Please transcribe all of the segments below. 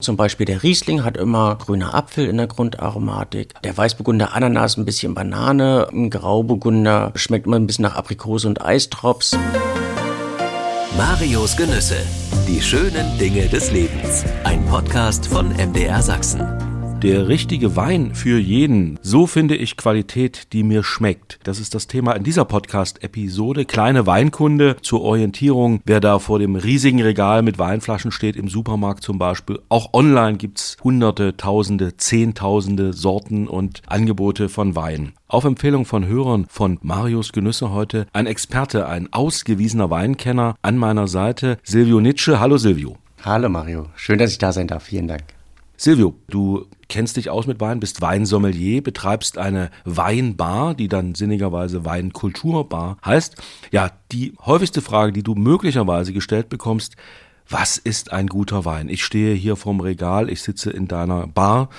Zum Beispiel der Riesling hat immer grüner Apfel in der Grundaromatik. Der Weißburgunder Ananas ein bisschen Banane. Ein Grauburgunder schmeckt immer ein bisschen nach Aprikose und Eistrops. Marios Genüsse. Die schönen Dinge des Lebens. Ein Podcast von MDR Sachsen. Der richtige Wein für jeden. So finde ich Qualität, die mir schmeckt. Das ist das Thema in dieser Podcast-Episode. Kleine Weinkunde zur Orientierung. Wer da vor dem riesigen Regal mit Weinflaschen steht, im Supermarkt zum Beispiel. Auch online gibt's hunderte, tausende, zehntausende Sorten und Angebote von Wein. Auf Empfehlung von Hörern von Marius Genüsse heute ein Experte, ein ausgewiesener Weinkenner an meiner Seite, Silvio Nitsche. Hallo Silvio. Hallo Mario, schön, dass ich da sein darf. Vielen Dank. Silvio, du kennst dich aus mit Wein, bist Weinsommelier, betreibst eine Weinbar, die dann sinnigerweise Weinkulturbar heißt. Ja, die häufigste Frage, die du möglicherweise gestellt bekommst, was ist ein guter Wein? Ich stehe hier vorm Regal, ich sitze in deiner Bar,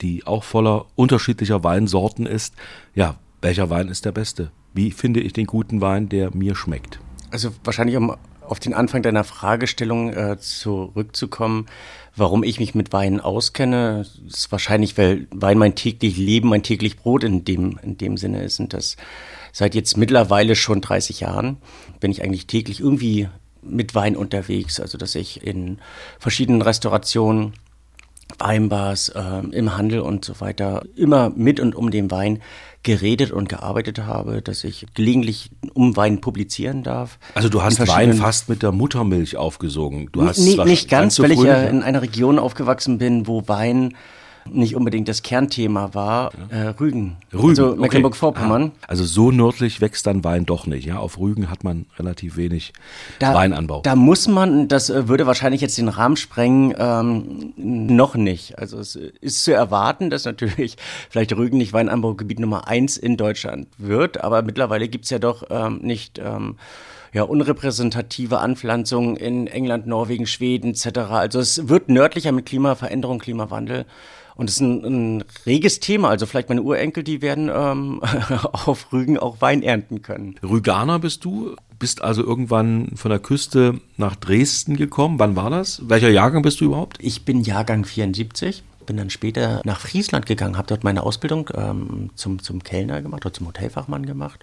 die auch voller unterschiedlicher Weinsorten ist. Ja, welcher Wein ist der beste? Wie finde ich den guten Wein, der mir schmeckt? Also wahrscheinlich, um auf den Anfang deiner Fragestellung äh, zurückzukommen, warum ich mich mit Wein auskenne, ist wahrscheinlich, weil Wein mein täglich Leben, mein täglich Brot in dem, in dem Sinne ist. Und das seit jetzt mittlerweile schon 30 Jahren bin ich eigentlich täglich irgendwie mit Wein unterwegs. Also, dass ich in verschiedenen Restaurationen Weinbars, äh, im Handel und so weiter immer mit und um den Wein geredet und gearbeitet habe, dass ich gelegentlich um Wein publizieren darf. Also du hast Wein fast mit der Muttermilch aufgesogen. Du hast nee, nicht ganz, ganz weil ich ja in einer Region aufgewachsen bin, wo Wein nicht unbedingt das Kernthema war, äh, Rügen. Rügen, also Mecklenburg-Vorpommern. Ah, also so nördlich wächst dann Wein doch nicht. Ja, auf Rügen hat man relativ wenig da, Weinanbau. Da muss man, das äh, würde wahrscheinlich jetzt den Rahmen sprengen, ähm, noch nicht. Also es ist zu erwarten, dass natürlich vielleicht Rügen nicht Weinanbaugebiet Nummer eins in Deutschland wird, aber mittlerweile gibt's ja doch ähm, nicht ähm, ja, unrepräsentative Anpflanzungen in England, Norwegen, Schweden etc. Also es wird nördlicher mit Klimaveränderung, Klimawandel. Und es ist ein, ein, reges Thema. Also vielleicht meine Urenkel, die werden ähm, auf Rügen auch Wein ernten können. Rüganer bist du? Bist also irgendwann von der Küste nach Dresden gekommen. Wann war das? Welcher Jahrgang bist du überhaupt? Ich bin Jahrgang 74 bin dann später nach Friesland gegangen, habe dort meine Ausbildung ähm, zum, zum Kellner gemacht oder zum Hotelfachmann gemacht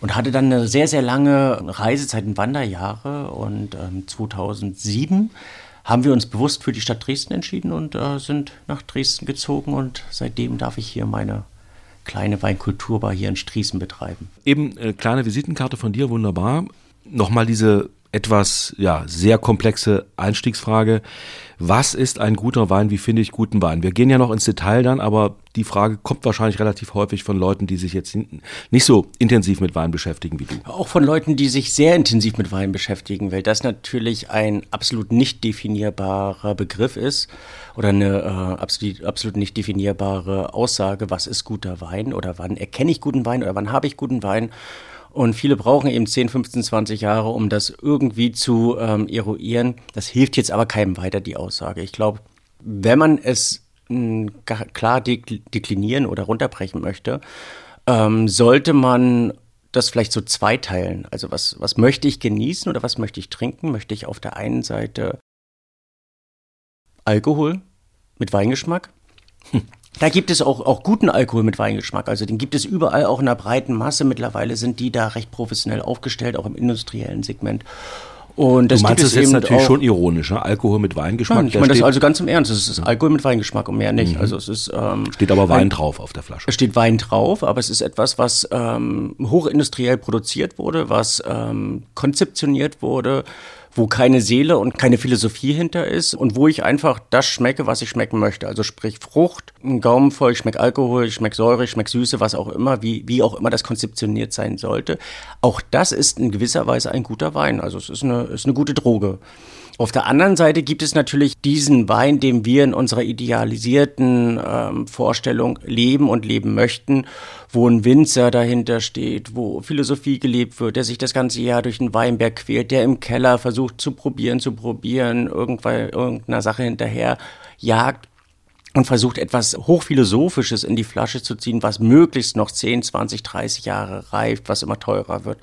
und hatte dann eine sehr, sehr lange Reisezeit in Wanderjahre und ähm, 2007 haben wir uns bewusst für die Stadt Dresden entschieden und äh, sind nach Dresden gezogen und seitdem darf ich hier meine kleine Weinkulturbar hier in Striesen betreiben. Eben äh, kleine Visitenkarte von dir, wunderbar. Nochmal diese etwas ja sehr komplexe Einstiegsfrage. Was ist ein guter Wein? Wie finde ich guten Wein? Wir gehen ja noch ins Detail dann, aber die Frage kommt wahrscheinlich relativ häufig von Leuten, die sich jetzt nicht so intensiv mit Wein beschäftigen wie du. Auch von Leuten, die sich sehr intensiv mit Wein beschäftigen, weil das natürlich ein absolut nicht definierbarer Begriff ist oder eine äh, absolut, absolut nicht definierbare Aussage, was ist guter Wein oder wann erkenne ich guten Wein oder wann habe ich guten Wein. Und viele brauchen eben 10, 15, 20 Jahre, um das irgendwie zu ähm, eruieren. Das hilft jetzt aber keinem weiter, die Aussage. Ich glaube, wenn man es mh, klar deklinieren oder runterbrechen möchte, ähm, sollte man das vielleicht so zweiteilen. Also was, was möchte ich genießen oder was möchte ich trinken? Möchte ich auf der einen Seite Alkohol mit Weingeschmack? Da gibt es auch, auch guten Alkohol mit Weingeschmack. Also den gibt es überall auch in einer breiten Masse. Mittlerweile sind die da recht professionell aufgestellt, auch im industriellen Segment. Und das du meinst es jetzt natürlich auch, schon ironisch, ne? Alkohol mit Weingeschmack. Nein, ich meine das also ganz im Ernst. Es ist Alkohol mit Weingeschmack und mehr nicht. Mhm. Also es ist ähm, steht aber Wein ein, drauf auf der Flasche. Es steht Wein drauf, aber es ist etwas, was ähm, hochindustriell produziert wurde, was ähm, konzeptioniert wurde wo keine Seele und keine Philosophie hinter ist und wo ich einfach das schmecke, was ich schmecken möchte. Also sprich Frucht, ein Gaumen voll, ich schmecke Alkohol, ich schmecke Säure, ich schmecke Süße, was auch immer, wie, wie auch immer das konzeptioniert sein sollte. Auch das ist in gewisser Weise ein guter Wein. Also es ist eine, ist eine gute Droge. Auf der anderen Seite gibt es natürlich diesen Wein, den wir in unserer idealisierten ähm, Vorstellung leben und leben möchten, wo ein Winzer dahinter steht, wo Philosophie gelebt wird, der sich das ganze Jahr durch den Weinberg quält, der im Keller versucht zu probieren, zu probieren, irgendeiner Sache hinterher jagt und versucht etwas Hochphilosophisches in die Flasche zu ziehen, was möglichst noch 10, 20, 30 Jahre reift, was immer teurer wird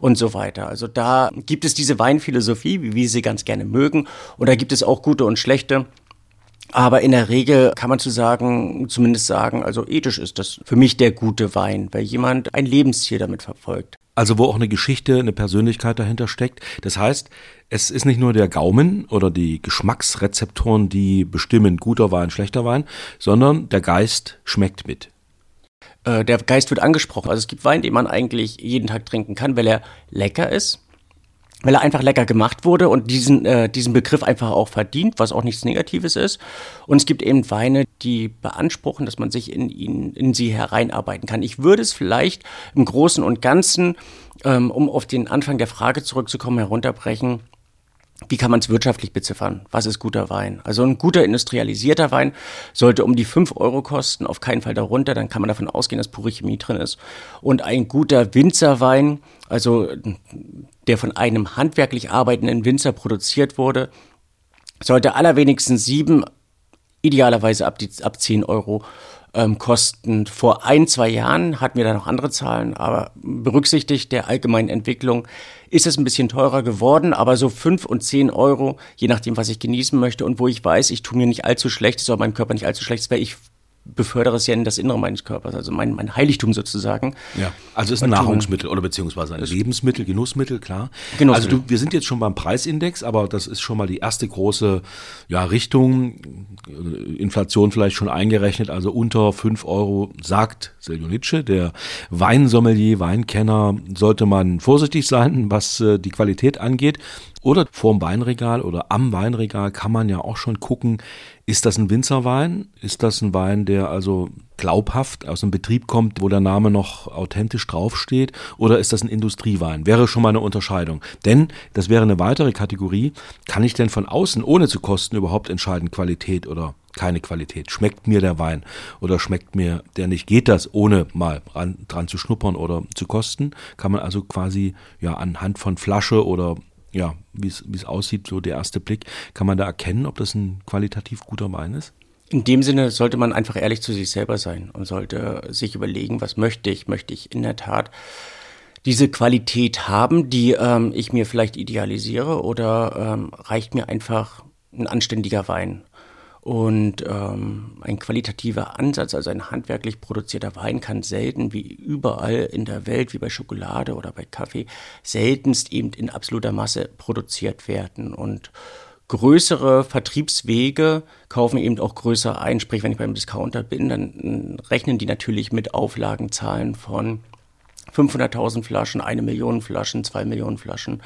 und so weiter. Also da gibt es diese Weinphilosophie, wie wir sie ganz gerne mögen, und da gibt es auch gute und schlechte. Aber in der Regel kann man zu sagen, zumindest sagen, also ethisch ist das für mich der gute Wein, weil jemand ein Lebensziel damit verfolgt. Also wo auch eine Geschichte, eine Persönlichkeit dahinter steckt. Das heißt, es ist nicht nur der Gaumen oder die Geschmacksrezeptoren, die bestimmen guter Wein, schlechter Wein, sondern der Geist schmeckt mit. Äh, der Geist wird angesprochen. Also es gibt Wein, den man eigentlich jeden Tag trinken kann, weil er lecker ist weil er einfach lecker gemacht wurde und diesen, äh, diesen Begriff einfach auch verdient, was auch nichts Negatives ist. Und es gibt eben Weine, die beanspruchen, dass man sich in, ihn, in sie hereinarbeiten kann. Ich würde es vielleicht im Großen und Ganzen, ähm, um auf den Anfang der Frage zurückzukommen, herunterbrechen. Wie kann man es wirtschaftlich beziffern? Was ist guter Wein? Also ein guter industrialisierter Wein sollte um die fünf Euro kosten, auf keinen Fall darunter. Dann kann man davon ausgehen, dass pure Chemie drin ist. Und ein guter Winzerwein, also der von einem handwerklich arbeitenden Winzer produziert wurde, sollte allerwenigstens sieben, idealerweise ab, die, ab zehn Euro ähm, kosten. Vor ein, zwei Jahren hatten wir da noch andere Zahlen, aber berücksichtigt der allgemeinen Entwicklung ist es ein bisschen teurer geworden, aber so fünf und zehn Euro, je nachdem, was ich genießen möchte und wo ich weiß, ich tue mir nicht allzu schlecht, es soll meinem Körper nicht allzu schlecht, wäre ich befördere es ja in das Innere meines Körpers, also mein, mein Heiligtum sozusagen. Ja, also ist ein Nahrungsmittel oder beziehungsweise ein Lebensmittel, Genussmittel, klar. Genussmittel. Also du, wir sind jetzt schon beim Preisindex, aber das ist schon mal die erste große ja, Richtung. Inflation vielleicht schon eingerechnet, also unter fünf Euro, sagt Silvio Nitsche, der Weinsommelier, Weinkenner, sollte man vorsichtig sein, was äh, die Qualität angeht. Oder vorm Weinregal oder am Weinregal kann man ja auch schon gucken, ist das ein Winzerwein? Ist das ein Wein, der also glaubhaft aus einem Betrieb kommt, wo der Name noch authentisch draufsteht? Oder ist das ein Industriewein? Wäre schon mal eine Unterscheidung. Denn, das wäre eine weitere Kategorie, kann ich denn von außen, ohne zu kosten, überhaupt entscheiden, Qualität oder keine Qualität? Schmeckt mir der Wein oder schmeckt mir der nicht? Geht das, ohne mal ran, dran zu schnuppern oder zu kosten? Kann man also quasi ja anhand von Flasche oder ja, wie es aussieht, so der erste Blick, kann man da erkennen, ob das ein qualitativ guter Wein ist? In dem Sinne sollte man einfach ehrlich zu sich selber sein und sollte sich überlegen, was möchte ich? Möchte ich in der Tat diese Qualität haben, die ähm, ich mir vielleicht idealisiere, oder ähm, reicht mir einfach ein anständiger Wein? Und ähm, ein qualitativer Ansatz, also ein handwerklich produzierter Wein, kann selten wie überall in der Welt, wie bei Schokolade oder bei Kaffee, seltenst eben in absoluter Masse produziert werden. Und größere Vertriebswege kaufen eben auch größer ein. Sprich, wenn ich beim Discounter bin, dann rechnen die natürlich mit Auflagenzahlen von 500.000 Flaschen, eine Million Flaschen, zwei Millionen Flaschen.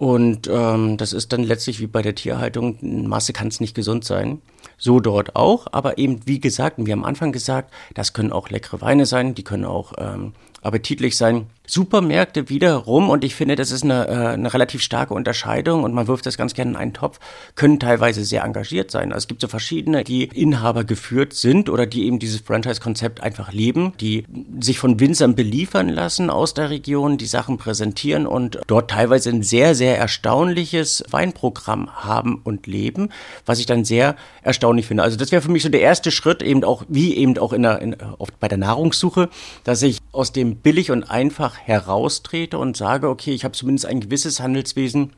Und ähm, das ist dann letztlich wie bei der Tierhaltung, Masse kann es nicht gesund sein. So dort auch, aber eben wie gesagt, wir haben am Anfang gesagt, das können auch leckere Weine sein, die können auch ähm, appetitlich sein. Supermärkte wiederum, und ich finde, das ist eine, äh, eine relativ starke Unterscheidung und man wirft das ganz gerne in einen Topf, können teilweise sehr engagiert sein. Also es gibt so verschiedene, die Inhaber geführt sind oder die eben dieses Franchise-Konzept einfach leben, die sich von Winzern beliefern lassen aus der Region, die Sachen präsentieren und dort teilweise ein sehr, sehr erstaunliches Weinprogramm haben und leben, was ich dann sehr erstaunlich finde. Also das wäre für mich so der erste Schritt, eben auch, wie eben auch in der, in, oft bei der Nahrungssuche, dass ich aus dem billig und einfach heraustrete und sage, okay, ich habe zumindest ein gewisses Handelswesen,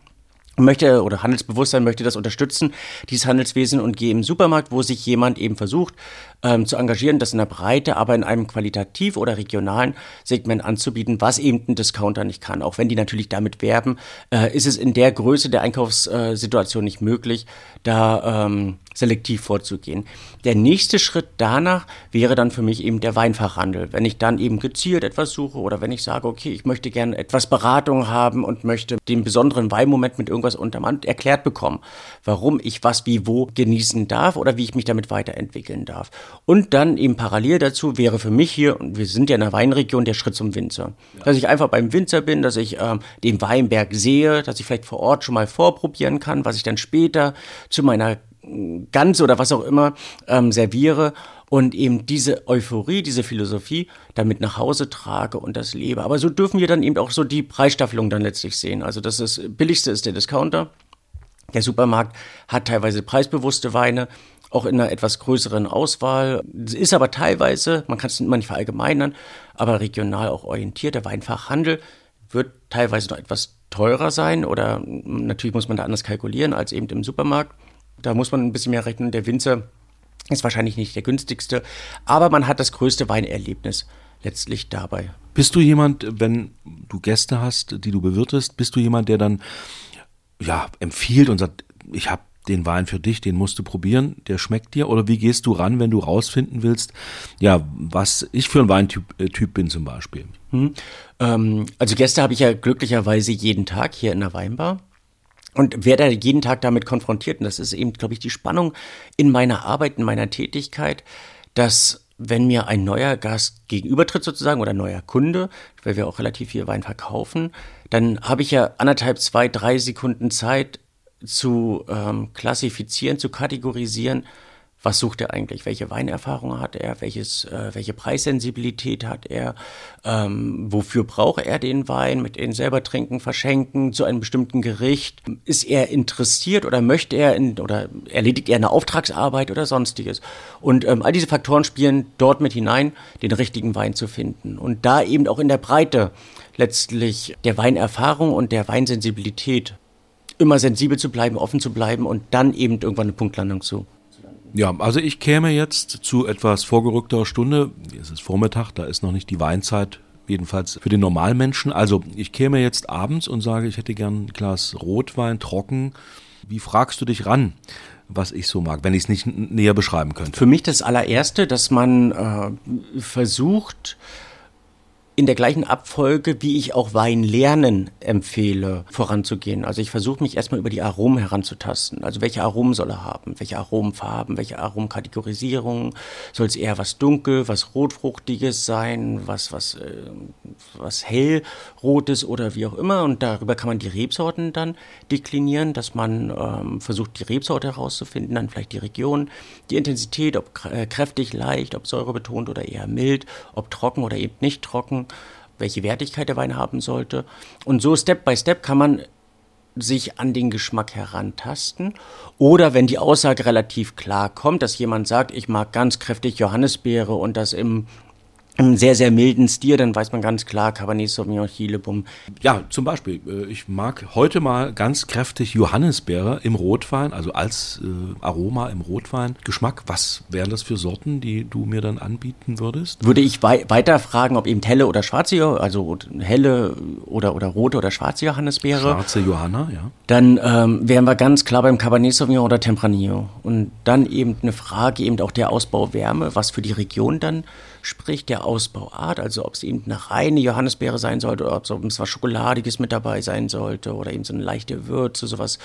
möchte oder Handelsbewusstsein möchte das unterstützen, dieses Handelswesen und gehe im Supermarkt, wo sich jemand eben versucht ähm, zu engagieren, das in der Breite, aber in einem qualitativ oder regionalen Segment anzubieten, was eben ein Discounter nicht kann. Auch wenn die natürlich damit werben, äh, ist es in der Größe der Einkaufssituation nicht möglich, da ähm, selektiv vorzugehen. Der nächste Schritt danach wäre dann für mich eben der Weinfachhandel. Wenn ich dann eben gezielt etwas suche oder wenn ich sage, okay, ich möchte gerne etwas Beratung haben und möchte den besonderen Weinmoment mit irgendwas unterm erklärt bekommen, warum ich was wie wo genießen darf oder wie ich mich damit weiterentwickeln darf. Und dann eben parallel dazu wäre für mich hier, und wir sind ja in einer Weinregion, der Schritt zum Winzer. Ja. Dass ich einfach beim Winzer bin, dass ich ähm, den Weinberg sehe, dass ich vielleicht vor Ort schon mal vorprobieren kann, was ich dann später zu meiner Gans oder was auch immer ähm, serviere und eben diese Euphorie, diese Philosophie damit nach Hause trage und das lebe. Aber so dürfen wir dann eben auch so die Preisstaffelung dann letztlich sehen. Also das ist, billigste ist der Discounter. Der Supermarkt hat teilweise preisbewusste Weine, auch in einer etwas größeren Auswahl. Ist aber teilweise, man kann es nicht verallgemeinern, aber regional auch orientiert. Der Weinfachhandel wird teilweise noch etwas teurer sein oder natürlich muss man da anders kalkulieren als eben im Supermarkt. Da muss man ein bisschen mehr rechnen. Der Winzer ist wahrscheinlich nicht der günstigste, aber man hat das größte Weinerlebnis letztlich dabei. Bist du jemand, wenn du Gäste hast, die du bewirtest, bist du jemand, der dann ja empfiehlt und sagt, ich habe den Wein für dich, den musst du probieren, der schmeckt dir? Oder wie gehst du ran, wenn du rausfinden willst, ja, was ich für ein Weintyp äh, typ bin zum Beispiel? Hm. Ähm, also Gäste habe ich ja glücklicherweise jeden Tag hier in der Weinbar. Und werde jeden Tag damit konfrontiert. Und das ist eben, glaube ich, die Spannung in meiner Arbeit, in meiner Tätigkeit, dass wenn mir ein neuer Gast gegenübertritt sozusagen oder ein neuer Kunde, weil wir auch relativ viel Wein verkaufen, dann habe ich ja anderthalb, zwei, drei Sekunden Zeit zu ähm, klassifizieren, zu kategorisieren, was sucht er eigentlich, welche Weinerfahrung hat er, welches, äh, welche Preissensibilität hat er, ähm, wofür braucht er den Wein, mit ihm selber trinken, verschenken, zu einem bestimmten Gericht, ist er interessiert oder möchte er in, oder erledigt er eine Auftragsarbeit oder sonstiges. Und ähm, all diese Faktoren spielen dort mit hinein, den richtigen Wein zu finden. Und da eben auch in der Breite letztlich der Weinerfahrung und der Weinsensibilität immer sensibel zu bleiben, offen zu bleiben und dann eben irgendwann eine Punktlandung zu ja, also ich käme jetzt zu etwas vorgerückter Stunde. Es ist Vormittag, da ist noch nicht die Weinzeit, jedenfalls für den Normalmenschen. Also ich käme jetzt abends und sage, ich hätte gern ein Glas Rotwein trocken. Wie fragst du dich ran? was ich so mag, wenn ich es nicht näher beschreiben könnte. Für mich das allererste, dass man äh, versucht, in der gleichen Abfolge, wie ich auch Wein lernen empfehle, voranzugehen. Also ich versuche mich erstmal über die Aromen heranzutasten. Also welche Aromen soll er haben? Welche Aromenfarben? Welche Aromenkategorisierung? Soll es eher was dunkel, was rotfruchtiges sein? Was, was, äh, was hellrotes oder wie auch immer? Und darüber kann man die Rebsorten dann deklinieren, dass man ähm, versucht, die Rebsorte herauszufinden, dann vielleicht die Region, die Intensität, ob äh, kräftig, leicht, ob säurebetont oder eher mild, ob trocken oder eben nicht trocken welche Wertigkeit der Wein haben sollte. Und so Step by Step kann man sich an den Geschmack herantasten. Oder wenn die Aussage relativ klar kommt, dass jemand sagt, ich mag ganz kräftig Johannisbeere und das im einen sehr, sehr milden Stil, dann weiß man ganz klar, Cabernet Sauvignon, Chilebum. Ja, zum Beispiel, äh, ich mag heute mal ganz kräftig Johannisbeere im Rotwein, also als äh, Aroma im Rotwein. Geschmack, was wären das für Sorten, die du mir dann anbieten würdest? Würde ich wei weiter fragen, ob eben helle oder schwarze, also helle oder, oder rote oder schwarze Johannisbeere. Schwarze Johanna, ja. Dann ähm, wären wir ganz klar beim Cabernet Sauvignon oder Tempranillo. Und dann eben eine Frage eben auch der Ausbauwärme, was für die Region dann sprich der Ausbauart, also ob es eben eine reine Johannisbeere sein sollte oder ob es was Schokoladiges mit dabei sein sollte oder eben so eine leichte Würze, sowas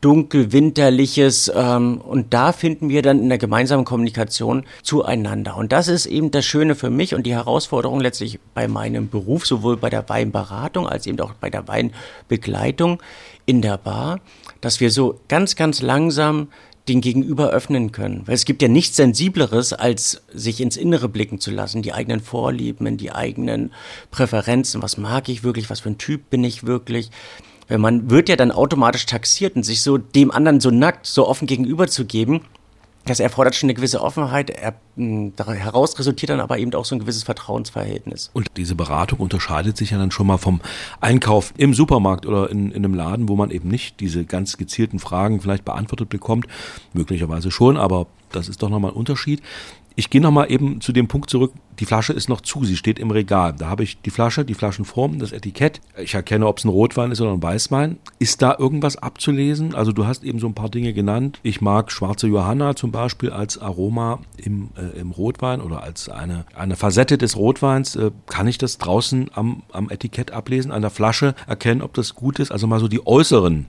dunkel, winterliches. Ähm, und da finden wir dann in der gemeinsamen Kommunikation zueinander. Und das ist eben das Schöne für mich und die Herausforderung letztlich bei meinem Beruf, sowohl bei der Weinberatung als eben auch bei der Weinbegleitung in der Bar, dass wir so ganz, ganz langsam den Gegenüber öffnen können. Weil es gibt ja nichts Sensibleres, als sich ins Innere blicken zu lassen, die eigenen Vorlieben, die eigenen Präferenzen. Was mag ich wirklich? Was für ein Typ bin ich wirklich? Weil man wird ja dann automatisch taxiert und sich so dem anderen so nackt, so offen gegenüber zu geben, das erfordert schon eine gewisse Offenheit. Er, heraus resultiert dann aber eben auch so ein gewisses Vertrauensverhältnis. Und diese Beratung unterscheidet sich ja dann schon mal vom Einkauf im Supermarkt oder in, in einem Laden, wo man eben nicht diese ganz gezielten Fragen vielleicht beantwortet bekommt. Möglicherweise schon, aber das ist doch nochmal ein Unterschied. Ich gehe nochmal eben zu dem Punkt zurück, die Flasche ist noch zu, sie steht im Regal. Da habe ich die Flasche, die Flaschenform, das Etikett. Ich erkenne, ob es ein Rotwein ist oder ein Weißwein. Ist da irgendwas abzulesen? Also du hast eben so ein paar Dinge genannt. Ich mag schwarze Johanna zum Beispiel als Aroma im, äh, im Rotwein oder als eine, eine Facette des Rotweins. Äh, kann ich das draußen am, am Etikett ablesen, an der Flasche erkennen, ob das gut ist? Also mal so die äußeren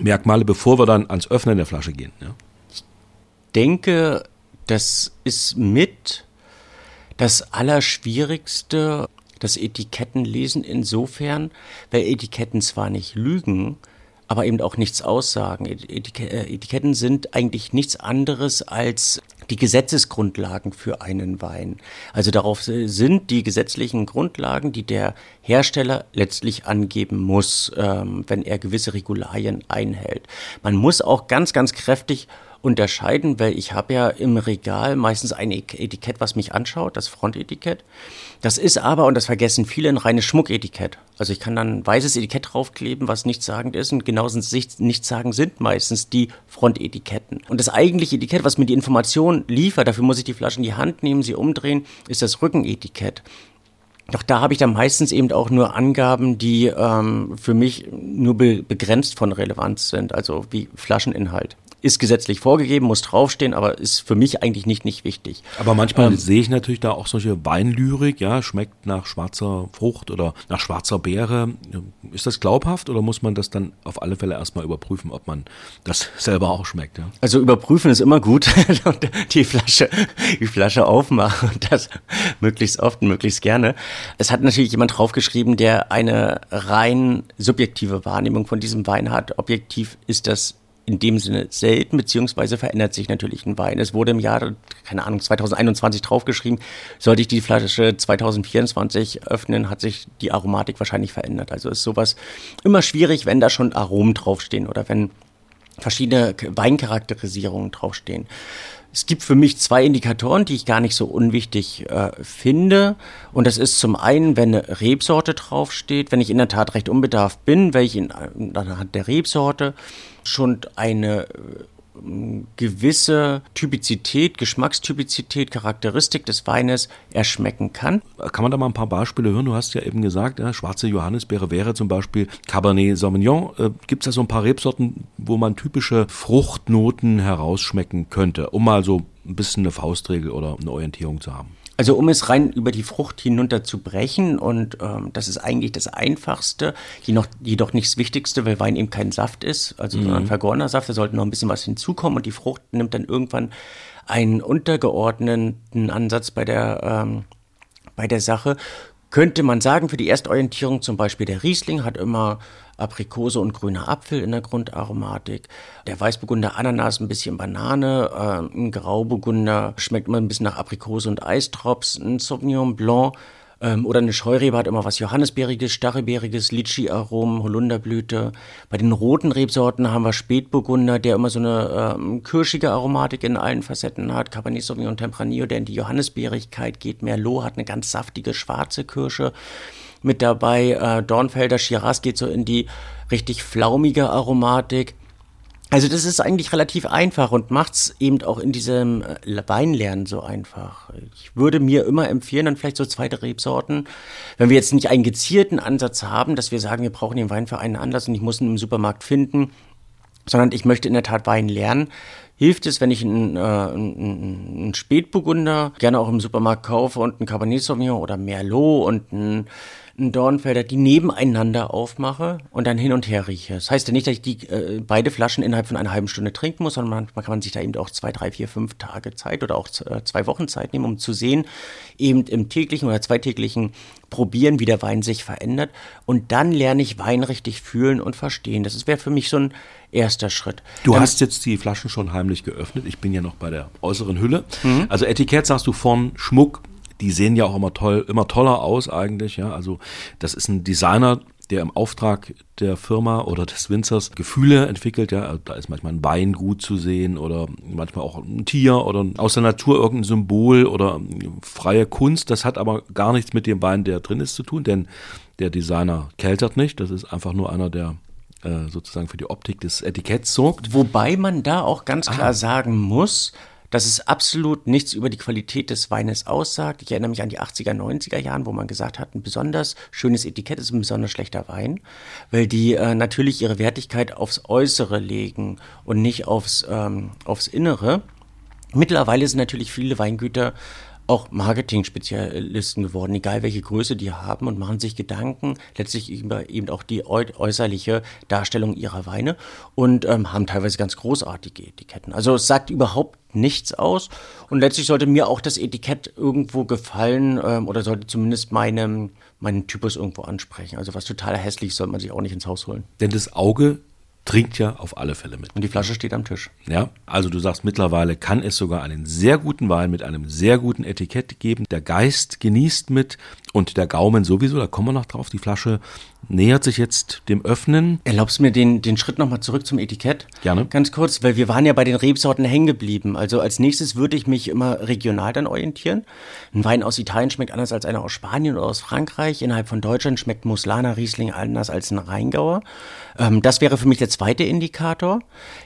Merkmale, bevor wir dann ans Öffnen der Flasche gehen. Ja? Ich denke, das ist mit das Allerschwierigste, das Etikettenlesen insofern, weil Etiketten zwar nicht lügen, aber eben auch nichts aussagen. Äh, Etiketten sind eigentlich nichts anderes als die Gesetzesgrundlagen für einen Wein. Also darauf sind die gesetzlichen Grundlagen, die der Hersteller letztlich angeben muss, ähm, wenn er gewisse Regularien einhält. Man muss auch ganz, ganz kräftig unterscheiden, weil ich habe ja im Regal meistens ein Etikett, was mich anschaut, das Frontetikett. Das ist aber, und das vergessen viele, ein reines Schmucketikett. Also ich kann dann ein weißes Etikett draufkleben, was nichtssagend ist und genauso nichtssagend sind meistens die Frontetiketten. Und das eigentliche Etikett, was mir die Information liefert, dafür muss ich die Flasche in die Hand nehmen, sie umdrehen, ist das Rückenetikett. Doch da habe ich dann meistens eben auch nur Angaben, die ähm, für mich nur be begrenzt von Relevanz sind, also wie Flascheninhalt ist gesetzlich vorgegeben, muss draufstehen, aber ist für mich eigentlich nicht, nicht wichtig. Aber manchmal ähm, sehe ich natürlich da auch solche Weinlyrik, ja, schmeckt nach schwarzer Frucht oder nach schwarzer Beere. Ist das glaubhaft oder muss man das dann auf alle Fälle erstmal überprüfen, ob man das selber auch schmeckt? Ja? Also überprüfen ist immer gut. die Flasche, die Flasche aufmachen und das möglichst oft und möglichst gerne. Es hat natürlich jemand draufgeschrieben, der eine rein subjektive Wahrnehmung von diesem Wein hat. Objektiv ist das in dem Sinne selten, beziehungsweise verändert sich natürlich ein Wein. Es wurde im Jahr, keine Ahnung, 2021 draufgeschrieben, sollte ich die Flasche 2024 öffnen, hat sich die Aromatik wahrscheinlich verändert. Also ist sowas immer schwierig, wenn da schon Aromen draufstehen oder wenn verschiedene Weincharakterisierungen draufstehen. Es gibt für mich zwei Indikatoren, die ich gar nicht so unwichtig äh, finde. Und das ist zum einen, wenn eine Rebsorte draufsteht, wenn ich in der Tat recht unbedarft bin, welche anhand der Rebsorte schon eine gewisse Typizität, Geschmackstypizität, Charakteristik des Weines erschmecken kann. Kann man da mal ein paar Beispiele hören? Du hast ja eben gesagt, ja, schwarze Johannisbeere wäre zum Beispiel Cabernet Sauvignon. Äh, Gibt es da so ein paar Rebsorten, wo man typische Fruchtnoten herausschmecken könnte, um mal so ein bisschen eine Faustregel oder eine Orientierung zu haben? Also um es rein über die Frucht hinunter zu brechen und ähm, das ist eigentlich das Einfachste, jedoch, jedoch nicht das Wichtigste, weil Wein eben kein Saft ist, also mhm. sondern vergorener Saft, da sollte noch ein bisschen was hinzukommen und die Frucht nimmt dann irgendwann einen untergeordneten Ansatz bei der, ähm, bei der Sache. Könnte man sagen, für die Erstorientierung zum Beispiel der Riesling hat immer Aprikose und grüner Apfel in der Grundaromatik. Der Weißburgunder Ananas, ein bisschen Banane. Äh, ein Grauburgunder schmeckt immer ein bisschen nach Aprikose und Eisdrops. Ein Sauvignon Blanc ähm, oder eine Scheurebe hat immer was Johannisbeeriges, Stachelbeeriges, Litschi-Aromen, Holunderblüte. Bei den roten Rebsorten haben wir Spätburgunder, der immer so eine ähm, kirschige Aromatik in allen Facetten hat. Cabernet Sauvignon Tempranillo, der in die Johannisbeerigkeit geht. Merlot hat eine ganz saftige schwarze Kirsche mit dabei. Äh, Dornfelder Shiraz geht so in die richtig flaumige Aromatik. Also das ist eigentlich relativ einfach und macht's eben auch in diesem äh, Weinlernen so einfach. Ich würde mir immer empfehlen, dann vielleicht so zweite Rebsorten, wenn wir jetzt nicht einen gezielten Ansatz haben, dass wir sagen, wir brauchen den Wein für einen Anlass und ich muss ihn im Supermarkt finden, sondern ich möchte in der Tat Wein lernen, hilft es, wenn ich einen, äh, einen, einen Spätburgunder gerne auch im Supermarkt kaufe und einen Cabernet Sauvignon oder Merlot und einen einen Dornfelder, die nebeneinander aufmache und dann hin und her rieche. Das heißt ja nicht, dass ich die äh, beide Flaschen innerhalb von einer halben Stunde trinken muss, sondern manchmal kann man sich da eben auch zwei, drei, vier, fünf Tage Zeit oder auch äh, zwei Wochen Zeit nehmen, um zu sehen, eben im täglichen oder zweitäglichen Probieren, wie der Wein sich verändert. Und dann lerne ich Wein richtig fühlen und verstehen. Das wäre für mich so ein erster Schritt. Du dann, hast jetzt die Flaschen schon heimlich geöffnet. Ich bin ja noch bei der äußeren Hülle. Mhm. Also Etikett sagst du von Schmuck, die sehen ja auch immer toll, immer toller aus eigentlich, ja. Also das ist ein Designer, der im Auftrag der Firma oder des Winzers Gefühle entwickelt. Ja, da ist manchmal ein Wein gut zu sehen oder manchmal auch ein Tier oder aus der Natur irgendein Symbol oder freie Kunst. Das hat aber gar nichts mit dem Wein, der drin ist, zu tun, denn der Designer keltert nicht. Das ist einfach nur einer, der äh, sozusagen für die Optik des Etiketts sorgt. Wobei man da auch ganz klar ah. sagen muss, dass es absolut nichts über die Qualität des Weines aussagt. Ich erinnere mich an die 80er, 90er Jahren, wo man gesagt hat, ein besonders schönes Etikett ist ein besonders schlechter Wein, weil die äh, natürlich ihre Wertigkeit aufs Äußere legen und nicht aufs, ähm, aufs Innere. Mittlerweile sind natürlich viele Weingüter auch Marketing-Spezialisten geworden, egal welche Größe die haben und machen sich Gedanken, letztlich über eben auch die äußerliche Darstellung ihrer Weine und ähm, haben teilweise ganz großartige Etiketten. Also es sagt überhaupt nichts aus und letztlich sollte mir auch das Etikett irgendwo gefallen ähm, oder sollte zumindest meinem, meinen Typus irgendwo ansprechen. Also was total hässlich sollte man sich auch nicht ins Haus holen. Denn das Auge trinkt ja auf alle Fälle mit. Und die Flasche steht am Tisch. Ja, also du sagst, mittlerweile kann es sogar einen sehr guten Wein mit einem sehr guten Etikett geben. Der Geist genießt mit und der Gaumen sowieso, da kommen wir noch drauf. Die Flasche nähert sich jetzt dem Öffnen. Erlaubst du mir den, den Schritt nochmal zurück zum Etikett? Gerne. Ganz kurz, weil wir waren ja bei den Rebsorten hängen geblieben. Also als nächstes würde ich mich immer regional dann orientieren. Ein Wein aus Italien schmeckt anders als einer aus Spanien oder aus Frankreich. Innerhalb von Deutschland schmeckt Muslana Riesling anders als ein Rheingauer. Ähm, das wäre für mich der zweite Indikator.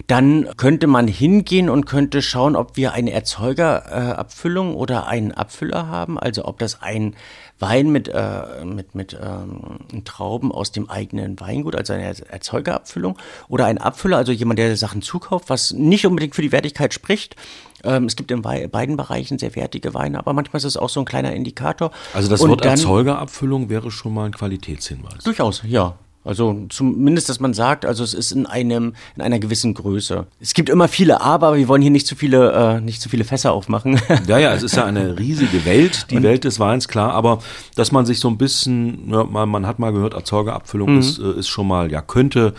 Dann könnte man hingehen und könnte schauen, ob wir eine Erzeugerabfüllung oder einen Abfüller haben. Also ob das ein Wein mit, äh, mit, mit ähm, Trauben aus dem eigenen Weingut, also eine Erzeugerabfüllung, oder ein Abfüller, also jemand, der Sachen zukauft, was nicht unbedingt für die Wertigkeit spricht. Ähm, es gibt in beiden Bereichen sehr wertige Weine, aber manchmal ist es auch so ein kleiner Indikator. Also das Wort Erzeugerabfüllung wäre schon mal ein Qualitätshinweis. Durchaus, ja. Also zumindest, dass man sagt, also es ist in einem in einer gewissen Größe. Es gibt immer viele Aber, wir wollen hier nicht zu viele äh, nicht zu viele Fässer aufmachen. Ja, ja, es ist ja eine riesige Welt, die Und Welt des Weins, klar. Aber dass man sich so ein bisschen, ja, man, man hat mal gehört, Erzeugerabfüllung mhm. ist, äh, ist schon mal, ja könnte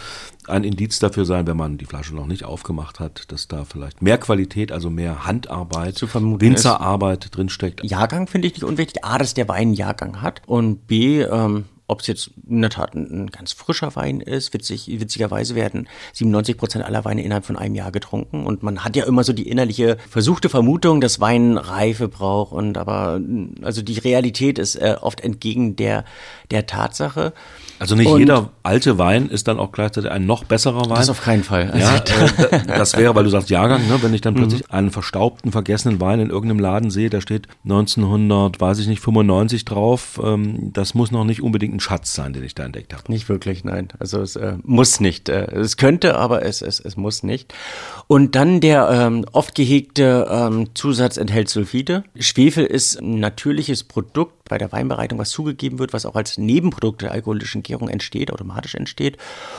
ein Indiz dafür sein, wenn man die Flasche noch nicht aufgemacht hat, dass da vielleicht mehr Qualität, also mehr Handarbeit, Winzerarbeit drinsteckt. Jahrgang finde ich nicht unwichtig. A, dass der Wein Jahrgang hat und B, ähm, ob es jetzt in der Tat ein, ganz frischer Wein ist, witzig, witzigerweise werden 97 Prozent aller Weine innerhalb von einem Jahr getrunken und man hat ja immer so die innerliche versuchte Vermutung, dass Wein Reife braucht und aber also die Realität ist äh, oft entgegen der der Tatsache. Also nicht und jeder alte Wein ist dann auch gleichzeitig ein noch besserer Wein. Das auf keinen Fall. Also ja, äh, das wäre, weil du sagst Jahrgang, ne? wenn ich dann mhm. plötzlich einen verstaubten, vergessenen Wein in irgendeinem Laden sehe, da steht 1900, weiß ich nicht, 95 drauf, ähm, das muss noch nicht unbedingt ein Schatz sein, den ich da entdeckt habe. Nicht wirklich, nein. Also es äh, muss nicht. Äh, es könnte, aber es, es, es muss nicht. Und dann der ähm, oft gehegte ähm, Zusatz enthält Sulfide. Schwefel ist ein natürliches Produkt bei der Weinbereitung, was zugegeben wird, was auch als Nebenprodukt der alkoholischen Gärung entsteht, automatisch entsteht.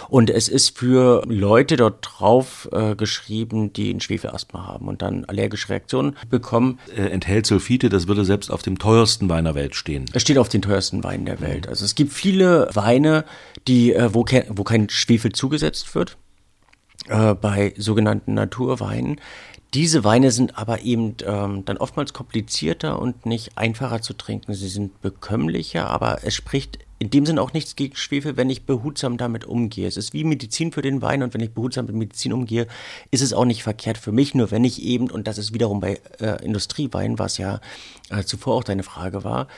Und es ist für Leute dort drauf äh, geschrieben, die ein Schwefelasthma haben und dann allergische Reaktionen bekommen. Äh, enthält Sulfite, das würde selbst auf dem teuersten Wein der Welt stehen. Es steht auf den teuersten Weinen der Welt. Also es gibt viele Weine, die, äh, wo, ke wo kein Schwefel zugesetzt wird äh, bei sogenannten Naturweinen. Diese Weine sind aber eben ähm, dann oftmals komplizierter und nicht einfacher zu trinken. Sie sind bekömmlicher, aber es spricht in dem Sinn auch nichts gegen Schwefel, wenn ich behutsam damit umgehe. Es ist wie Medizin für den Wein und wenn ich behutsam mit Medizin umgehe, ist es auch nicht verkehrt für mich. Nur wenn ich eben, und das ist wiederum bei äh, Industriewein, was ja äh, zuvor auch deine Frage war,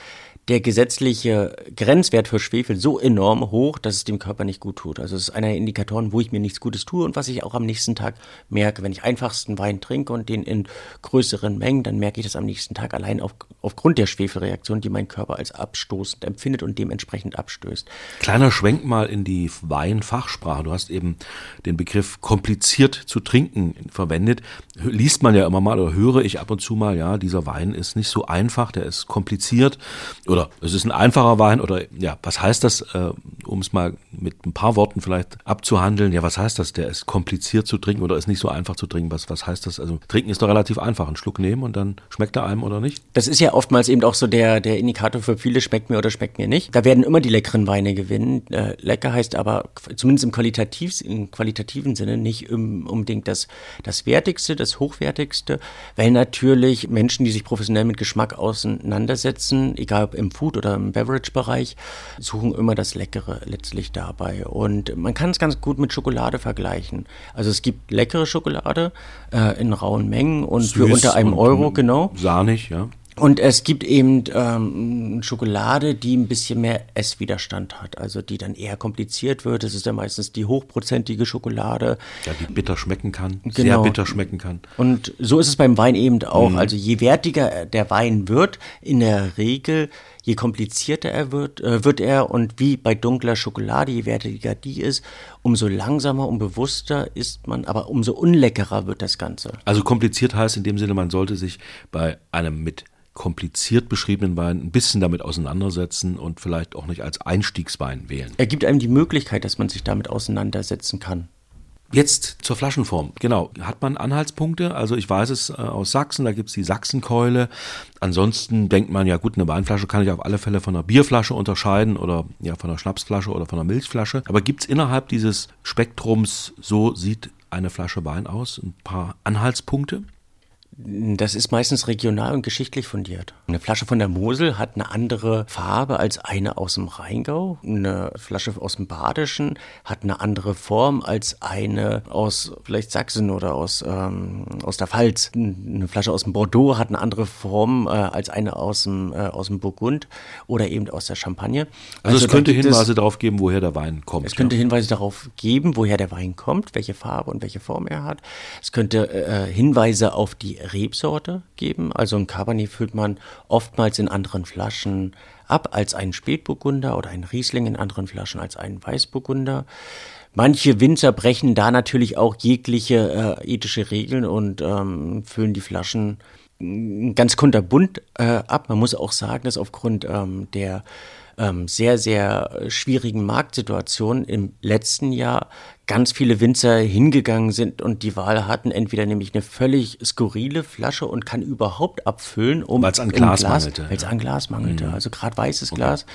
der gesetzliche Grenzwert für Schwefel so enorm hoch, dass es dem Körper nicht gut tut. Also es ist einer der Indikatoren, wo ich mir nichts Gutes tue und was ich auch am nächsten Tag merke. Wenn ich einfachsten Wein trinke und den in größeren Mengen, dann merke ich das am nächsten Tag allein auf, aufgrund der Schwefelreaktion, die mein Körper als abstoßend empfindet und dementsprechend abstößt. Kleiner Schwenk mal in die Weinfachsprache. Du hast eben den Begriff kompliziert zu trinken verwendet. Liest man ja immer mal oder höre ich ab und zu mal, ja, dieser Wein ist nicht so einfach, der ist kompliziert oder oder es ist ein einfacher Wein oder ja, was heißt das, äh, um es mal mit ein paar Worten vielleicht abzuhandeln? Ja, was heißt das? Der ist kompliziert zu trinken oder ist nicht so einfach zu trinken? Was, was heißt das? Also trinken ist doch relativ einfach. Einen Schluck nehmen und dann schmeckt er einem oder nicht? Das ist ja oftmals eben auch so der, der Indikator für viele, schmeckt mir oder schmeckt mir nicht. Da werden immer die leckeren Weine gewinnen. Äh, lecker heißt aber zumindest im, Qualitativ, im qualitativen Sinne nicht unbedingt das, das Wertigste, das Hochwertigste, weil natürlich Menschen, die sich professionell mit Geschmack auseinandersetzen, egal ob im Food- oder im Beverage-Bereich, suchen immer das Leckere letztlich dabei. Und man kann es ganz gut mit Schokolade vergleichen. Also es gibt leckere Schokolade äh, in rauen Mengen und Süß für unter einem Euro, genau. Sahnig, ja. Und es gibt eben ähm, Schokolade, die ein bisschen mehr Esswiderstand hat, also die dann eher kompliziert wird. Das ist ja meistens die hochprozentige Schokolade. Ja, die bitter schmecken kann, genau. sehr bitter schmecken kann. Und so ist es beim Wein eben auch. Mhm. Also je wertiger der Wein wird, in der Regel, je komplizierter er wird, äh, wird er und wie bei dunkler Schokolade, je wertiger die ist, umso langsamer und bewusster ist man, aber umso unleckerer wird das Ganze. Also kompliziert heißt in dem Sinne, man sollte sich bei einem mit kompliziert beschriebenen Wein ein bisschen damit auseinandersetzen und vielleicht auch nicht als Einstiegswein wählen. Er gibt einem die Möglichkeit, dass man sich damit auseinandersetzen kann. Jetzt zur Flaschenform. Genau. Hat man Anhaltspunkte? Also ich weiß es äh, aus Sachsen, da gibt's die Sachsenkeule. Ansonsten denkt man, ja gut, eine Weinflasche kann ich auf alle Fälle von einer Bierflasche unterscheiden oder ja von einer Schnapsflasche oder von einer Milchflasche. Aber gibt's innerhalb dieses Spektrums, so sieht eine Flasche Wein aus, ein paar Anhaltspunkte? Das ist meistens regional und geschichtlich fundiert. Eine Flasche von der Mosel hat eine andere Farbe als eine aus dem Rheingau. Eine Flasche aus dem Badischen hat eine andere Form als eine aus vielleicht Sachsen oder aus, ähm, aus der Pfalz. Eine Flasche aus dem Bordeaux hat eine andere Form äh, als eine aus dem, äh, aus dem Burgund oder eben aus der Champagne. Also, also es könnte Hinweise es, darauf geben, woher der Wein kommt. Es könnte ja. Hinweise darauf geben, woher der Wein kommt, welche Farbe und welche Form er hat. Es könnte äh, Hinweise auf die Rebsorte geben. Also ein Cabernet füllt man oftmals in anderen Flaschen ab als ein Spätburgunder oder ein Riesling in anderen Flaschen als ein Weißburgunder. Manche Winzer brechen da natürlich auch jegliche äh, ethische Regeln und ähm, füllen die Flaschen ganz kunterbunt äh, ab. Man muss auch sagen, dass aufgrund ähm, der ähm, sehr, sehr schwierigen Marktsituation im letzten Jahr ganz viele Winzer hingegangen sind und die Wahl hatten, entweder nämlich eine völlig skurrile Flasche und kann überhaupt abfüllen, um weil es an Glas, Glas mangelte. Weil es an Glas mangelte. Mhm. Also gerade weißes okay. Glas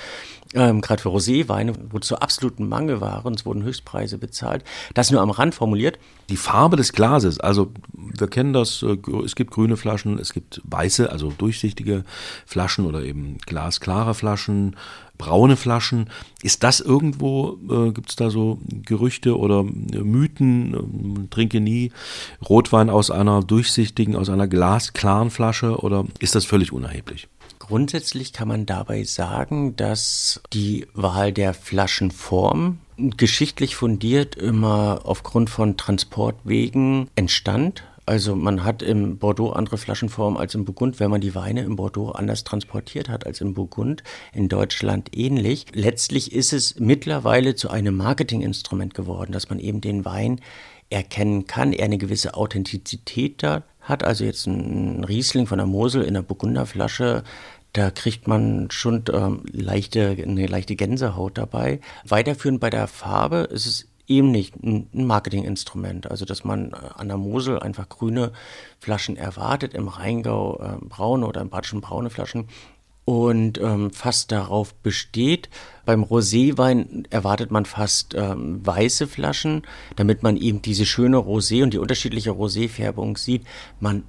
ähm, gerade für Roséweine, wo zu absoluten Mangel waren, es wurden Höchstpreise bezahlt. Das nur am Rand formuliert. Die Farbe des Glases, also wir kennen das, äh, es gibt grüne Flaschen, es gibt weiße, also durchsichtige Flaschen oder eben glasklare Flaschen, braune Flaschen. Ist das irgendwo, äh, gibt es da so Gerüchte oder äh, Mythen, äh, trinke nie Rotwein aus einer durchsichtigen, aus einer glasklaren Flasche oder ist das völlig unerheblich? Grundsätzlich kann man dabei sagen, dass die Wahl der Flaschenform geschichtlich fundiert immer aufgrund von Transportwegen entstand. Also man hat im Bordeaux andere Flaschenformen als im Burgund, wenn man die Weine im Bordeaux anders transportiert hat als im Burgund, in Deutschland ähnlich. Letztlich ist es mittlerweile zu einem Marketinginstrument geworden, dass man eben den Wein erkennen kann, er eine gewisse Authentizität da hat. Also jetzt ein Riesling von der Mosel in einer Burgunderflasche da kriegt man schon ähm, leichte, eine leichte Gänsehaut dabei. Weiterführend bei der Farbe ist es eben nicht ein Marketinginstrument. Also, dass man äh, an der Mosel einfach grüne Flaschen erwartet, im Rheingau äh, braune oder im Badischen braune Flaschen und ähm, fast darauf besteht. Beim Roséwein erwartet man fast ähm, weiße Flaschen, damit man eben diese schöne Rosé und die unterschiedliche Roséfärbung sieht. Man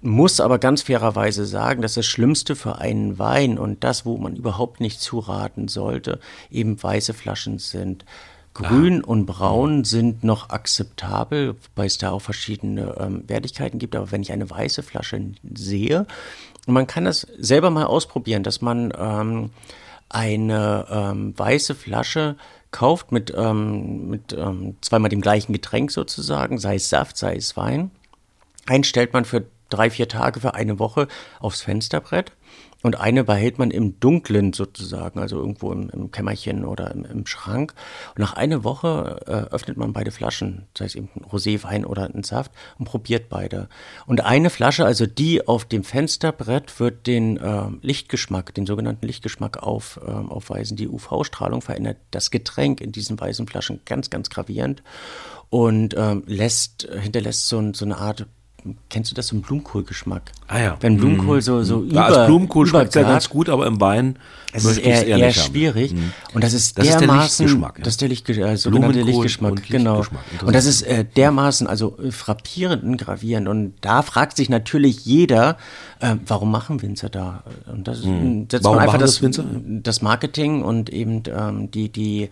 muss aber ganz fairerweise sagen, dass das Schlimmste für einen Wein und das, wo man überhaupt nicht zuraten sollte, eben weiße Flaschen sind. Grün ah. und Braun sind noch akzeptabel, wobei es da auch verschiedene ähm, Wertigkeiten gibt. Aber wenn ich eine weiße Flasche sehe, und man kann das selber mal ausprobieren, dass man ähm, eine ähm, weiße Flasche kauft mit, ähm, mit ähm, zweimal dem gleichen Getränk sozusagen, sei es Saft, sei es Wein. Einstellt man für drei, vier Tage für eine Woche aufs Fensterbrett. Und eine behält man im Dunkeln sozusagen, also irgendwo im, im Kämmerchen oder im, im, Schrank. Und nach einer Woche äh, öffnet man beide Flaschen, sei es eben ein Roséwein oder ein Saft, und probiert beide. Und eine Flasche, also die auf dem Fensterbrett, wird den äh, Lichtgeschmack, den sogenannten Lichtgeschmack auf, äh, aufweisen. Die UV-Strahlung verändert das Getränk in diesen weißen Flaschen ganz, ganz gravierend und ähm, lässt, hinterlässt so, so eine Art kennst du das, so einen Blumenkohlgeschmack? Ah ja. Wenn Blumenkohl so, so ja, über, als Blumenkohl schmeckt ja ganz gut, aber im Wein es ist eher, eher, eher schwierig. Haben. Und das ist das dermaßen, ist der Lichtgeschmack. Ja. Das ist der Lichtge äh, sogenannte Lichtgeschmack, und genau. Lichtgeschmack. Und das ist äh, dermaßen, also äh, frappierend und gravierend. Und da fragt sich natürlich jeder, äh, warum machen Winzer da? Und das hm. setzt warum man einfach das, das, das Marketing und eben ähm, die, die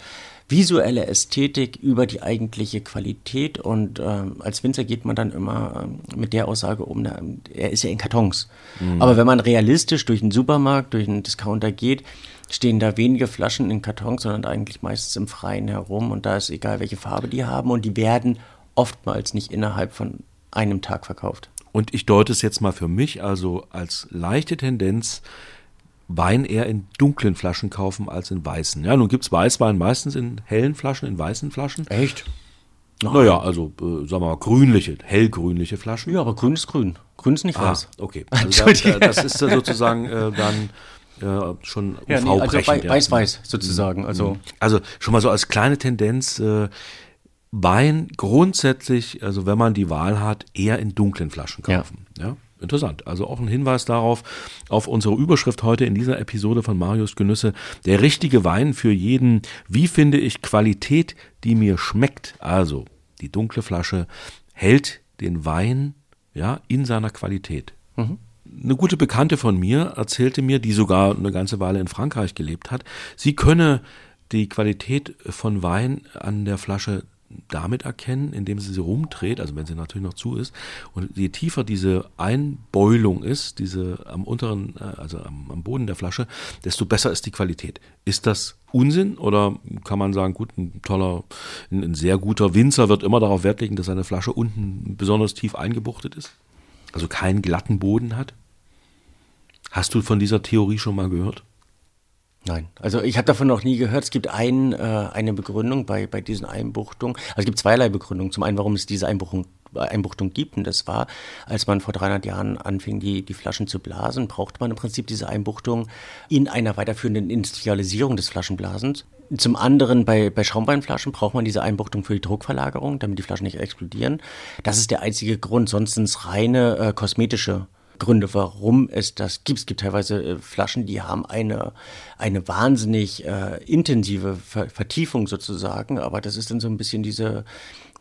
visuelle Ästhetik über die eigentliche Qualität. Und ähm, als Winzer geht man dann immer ähm, mit der Aussage um, na, er ist ja in Kartons. Mhm. Aber wenn man realistisch durch einen Supermarkt, durch einen Discounter geht, stehen da wenige Flaschen in Kartons, sondern eigentlich meistens im Freien herum. Und da ist egal, welche Farbe die haben. Und die werden oftmals nicht innerhalb von einem Tag verkauft. Und ich deute es jetzt mal für mich, also als leichte Tendenz, Wein eher in dunklen Flaschen kaufen als in weißen. Ja, nun gibt es Weißwein meistens in hellen Flaschen, in weißen Flaschen. Echt? Naja, also äh, sagen wir mal grünliche, hellgrünliche Flaschen. Ja, aber grün ist grün. Grün ist nicht ah, weiß. Okay, also da, das ist sozusagen äh, dann ja, schon ja, nee, also weiß-weiß sozusagen. Also. Mhm. also schon mal so als kleine Tendenz, äh, Wein grundsätzlich, also wenn man die Wahl hat, eher in dunklen Flaschen kaufen. Ja. ja? Interessant. Also auch ein Hinweis darauf, auf unsere Überschrift heute in dieser Episode von Marius Genüsse. Der richtige Wein für jeden. Wie finde ich Qualität, die mir schmeckt? Also, die dunkle Flasche hält den Wein ja, in seiner Qualität. Mhm. Eine gute Bekannte von mir erzählte mir, die sogar eine ganze Weile in Frankreich gelebt hat, sie könne die Qualität von Wein an der Flasche damit erkennen, indem sie sie rumdreht, also wenn sie natürlich noch zu ist. Und je tiefer diese Einbeulung ist, diese am unteren, äh, also am, am, Boden der Flasche, desto besser ist die Qualität. Ist das Unsinn oder kann man sagen, gut, ein toller, ein, ein sehr guter Winzer wird immer darauf Wert legen, dass seine Flasche unten besonders tief eingebuchtet ist? Also keinen glatten Boden hat? Hast du von dieser Theorie schon mal gehört? Nein, also ich habe davon noch nie gehört. Es gibt ein, äh, eine Begründung bei, bei diesen Einbuchtungen. Also es gibt zweierlei Begründungen. Zum einen, warum es diese Einbuchtung, Einbuchtung gibt. Und das war, als man vor 300 Jahren anfing, die, die Flaschen zu blasen, brauchte man im Prinzip diese Einbuchtung in einer weiterführenden Industrialisierung des Flaschenblasens. Zum anderen bei, bei Schaumweinflaschen braucht man diese Einbuchtung für die Druckverlagerung, damit die Flaschen nicht explodieren. Das ist der einzige Grund. Sonst sind es reine äh, kosmetische Gründe, warum es das gibt. Es gibt teilweise äh, Flaschen, die haben eine, eine wahnsinnig äh, intensive Ver Vertiefung sozusagen, aber das ist dann so ein bisschen diese,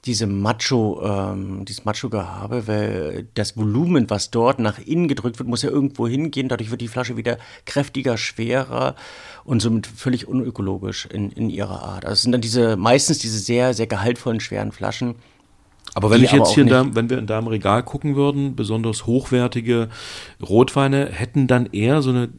diese Macho, ähm, dieses Macho-Gehabe, weil das Volumen, was dort nach innen gedrückt wird, muss ja irgendwo hingehen. Dadurch wird die Flasche wieder kräftiger, schwerer und somit völlig unökologisch in, in ihrer Art. Also es sind dann diese, meistens diese sehr, sehr gehaltvollen, schweren Flaschen, aber wenn ich jetzt hier, in deinem, wenn wir in deinem Regal gucken würden, besonders hochwertige Rotweine hätten dann eher so eine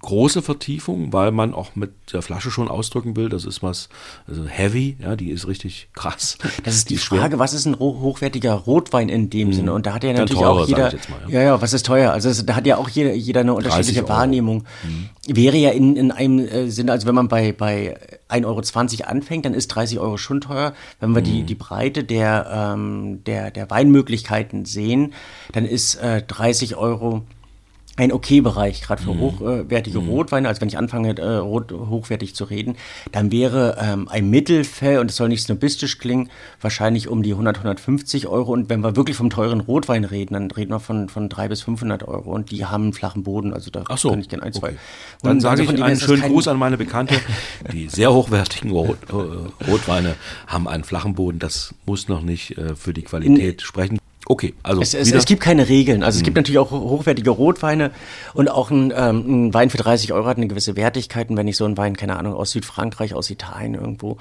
große Vertiefung, weil man auch mit der Flasche schon ausdrücken will, das ist was also heavy, ja, die ist richtig krass. Das ist die, die Frage, was ist ein hochwertiger Rotwein in dem mhm. Sinne? Und da hat ja natürlich teurer, auch jeder, mal, ja. ja. ja, was ist teuer? Also da hat ja auch jeder, jeder eine unterschiedliche. Wahrnehmung. Mhm. Wäre ja in, in einem äh, Sinne, also wenn man bei, bei 1,20 Euro anfängt, dann ist 30 Euro schon teuer. Wenn wir mhm. die, die Breite der, ähm, der, der Weinmöglichkeiten sehen, dann ist äh, 30 Euro ein okay Bereich, gerade für mhm. hochwertige mhm. Rotweine. Also wenn ich anfange, äh, rot, hochwertig zu reden, dann wäre ähm, ein Mittelfell, und es soll nicht snobistisch klingen, wahrscheinlich um die 100, 150 Euro. Und wenn wir wirklich vom teuren Rotwein reden, dann reden wir von, von 300 bis 500 Euro. Und die haben einen flachen Boden, also da Ach so. kann ich gerne ein, zwei. Okay. Dann sage also ich einen schönen Gruß an meine Bekannte. Die sehr hochwertigen Rot, äh, Rotweine haben einen flachen Boden. Das muss noch nicht äh, für die Qualität in, sprechen. Okay, also. Es, es, es, gibt keine Regeln. Also es gibt hm. natürlich auch hochwertige Rotweine und auch ein, ähm, ein, Wein für 30 Euro hat eine gewisse Wertigkeit. Und wenn ich so einen Wein, keine Ahnung, aus Südfrankreich, aus Italien irgendwo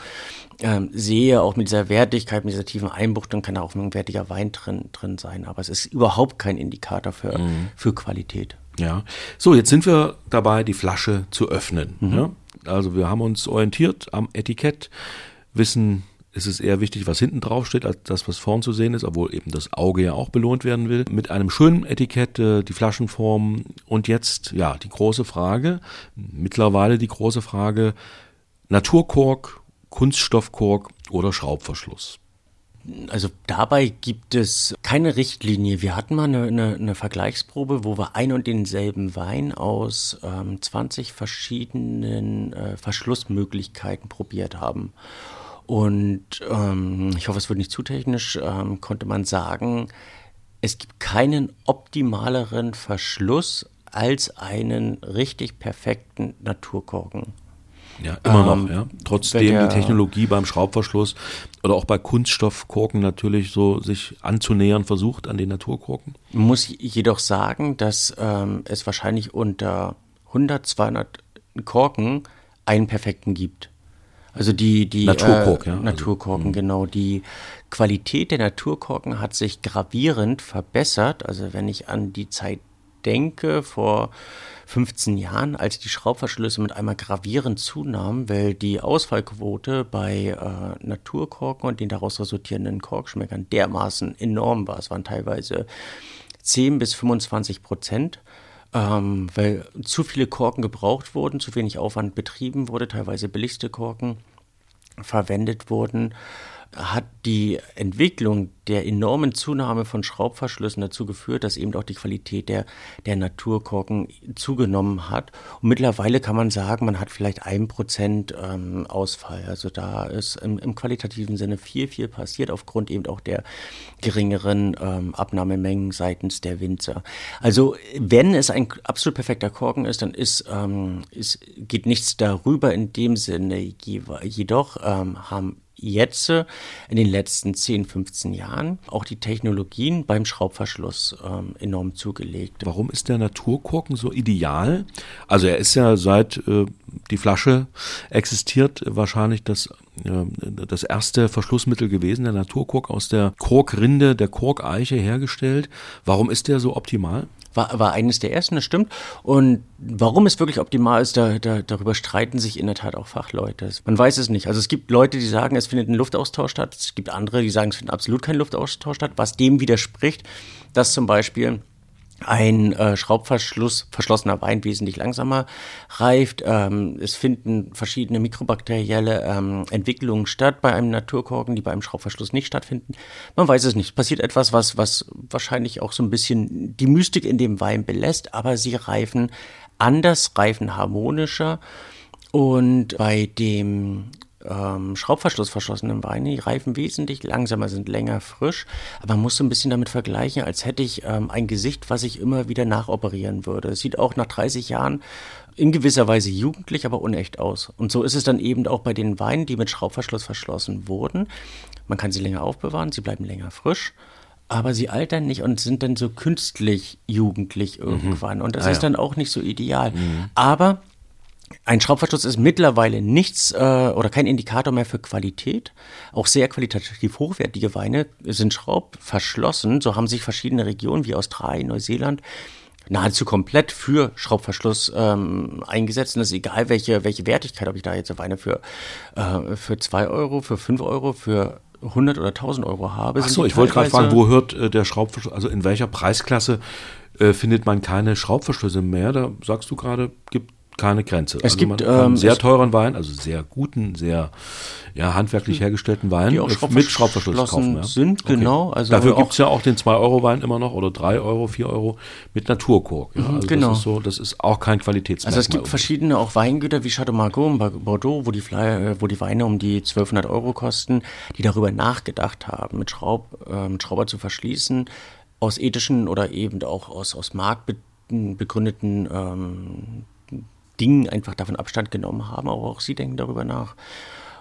ähm, sehe, auch mit dieser Wertigkeit, mit dieser tiefen Einbuchtung, kann da auch ein wertiger Wein drin, drin sein. Aber es ist überhaupt kein Indikator für, mhm. für Qualität. Ja. So, jetzt sind wir dabei, die Flasche zu öffnen. Mhm. Ja? Also wir haben uns orientiert am Etikett, wissen, ist es eher wichtig, was hinten drauf steht, als das, was vorn zu sehen ist, obwohl eben das Auge ja auch belohnt werden will. Mit einem schönen Etikett, äh, die Flaschenform und jetzt, ja, die große Frage, mittlerweile die große Frage, Naturkork, Kunststoffkork oder Schraubverschluss. Also dabei gibt es keine Richtlinie. Wir hatten mal eine, eine, eine Vergleichsprobe, wo wir ein und denselben Wein aus ähm, 20 verschiedenen äh, Verschlussmöglichkeiten probiert haben. Und ähm, ich hoffe, es wird nicht zu technisch, ähm, konnte man sagen, es gibt keinen optimaleren Verschluss als einen richtig perfekten Naturkorken. Ja, immer ähm, noch, ja. Trotzdem der, die Technologie beim Schraubverschluss oder auch bei Kunststoffkorken natürlich so sich anzunähern versucht an den Naturkorken. Muss jedoch sagen, dass ähm, es wahrscheinlich unter 100, 200 Korken einen perfekten gibt. Also die, die Naturkork, äh, ja. Naturkorken, also, genau. Die Qualität der Naturkorken hat sich gravierend verbessert. Also wenn ich an die Zeit denke, vor 15 Jahren, als die Schraubverschlüsse mit einmal gravierend zunahmen, weil die Ausfallquote bei äh, Naturkorken und den daraus resultierenden Korkschmeckern dermaßen enorm war. Es waren teilweise 10 bis 25 Prozent ähm, weil zu viele Korken gebraucht wurden, zu wenig Aufwand betrieben wurde, teilweise billigste Korken verwendet wurden hat die Entwicklung der enormen Zunahme von Schraubverschlüssen dazu geführt, dass eben auch die Qualität der, der Naturkorken zugenommen hat. Und mittlerweile kann man sagen, man hat vielleicht ein Prozent ähm, Ausfall. Also da ist im, im, qualitativen Sinne viel, viel passiert, aufgrund eben auch der geringeren ähm, Abnahmemengen seitens der Winzer. Also wenn es ein absolut perfekter Korken ist, dann ist, ähm, ist geht nichts darüber in dem Sinne. Jedoch ähm, haben jetzt in den letzten 10, 15 Jahren auch die Technologien beim Schraubverschluss ähm, enorm zugelegt. Warum ist der Naturkorken so ideal? Also er ist ja seit äh, die Flasche existiert wahrscheinlich das äh, das erste Verschlussmittel gewesen, der Naturkork aus der Korkrinde, der Korkeiche hergestellt. Warum ist der so optimal? war, war eines der ersten, das stimmt. Und warum es wirklich optimal ist, da, da, darüber streiten sich in der Tat auch Fachleute. Man weiß es nicht. Also es gibt Leute, die sagen, es findet ein Luftaustausch statt. Es gibt andere, die sagen, es findet absolut kein Luftaustausch statt, was dem widerspricht, dass zum Beispiel ein äh, Schraubverschluss verschlossener Wein wesentlich langsamer reift. Ähm, es finden verschiedene mikrobakterielle ähm, Entwicklungen statt bei einem Naturkorken, die bei einem Schraubverschluss nicht stattfinden. Man weiß es nicht. Es passiert etwas, was, was wahrscheinlich auch so ein bisschen die Mystik in dem Wein belässt, aber sie reifen anders, reifen harmonischer. Und bei dem ähm, Schraubverschluss verschlossenen Weine, die reifen wesentlich langsamer, sind länger frisch. Aber man muss so ein bisschen damit vergleichen, als hätte ich ähm, ein Gesicht, was ich immer wieder nachoperieren würde. Es sieht auch nach 30 Jahren in gewisser Weise jugendlich, aber unecht aus. Und so ist es dann eben auch bei den Weinen, die mit Schraubverschluss verschlossen wurden. Man kann sie länger aufbewahren, sie bleiben länger frisch aber sie altern nicht und sind dann so künstlich jugendlich mhm. irgendwann. Mhm. Und das ah, ist ja. dann auch nicht so ideal. Mhm. Aber ein Schraubverschluss ist mittlerweile nichts äh, oder kein Indikator mehr für Qualität. Auch sehr qualitativ hochwertige Weine sind schraubverschlossen. So haben sich verschiedene Regionen wie Australien, Neuseeland nahezu komplett für Schraubverschluss ähm, eingesetzt. Und es ist egal, welche, welche Wertigkeit, ob ich da jetzt Weine für, äh, für 2 Euro, für 5 Euro, für 100 oder 1000 Euro habe. Achso, ich wollte gerade fragen, wo hört äh, der Schraubverschluss, also in welcher Preisklasse äh, findet man keine Schraubverschlüsse mehr? Da sagst du gerade, gibt keine Grenze. Es also gibt ähm, sehr teuren Wein, also sehr guten, sehr ja, handwerklich hergestellten Wein die auch mit Schraubverschluss kaufen. Ja? sind, okay. genau. Also Dafür gibt es ja auch den 2-Euro-Wein immer noch oder 3 Euro, 4 Euro mit Naturkork. Ja? Mhm, also genau. Das ist, so, das ist auch kein Qualitätsmerkmal. Also es gibt verschiedene auch Weingüter wie Chateau Margaux und Bordeaux, wo die, äh, wo die Weine um die 1200 Euro kosten, die darüber nachgedacht haben, mit, Schraub, äh, mit Schrauber zu verschließen, aus ethischen oder eben auch aus, aus marktbegründeten ähm, Dingen einfach davon Abstand genommen haben, aber auch sie denken darüber nach.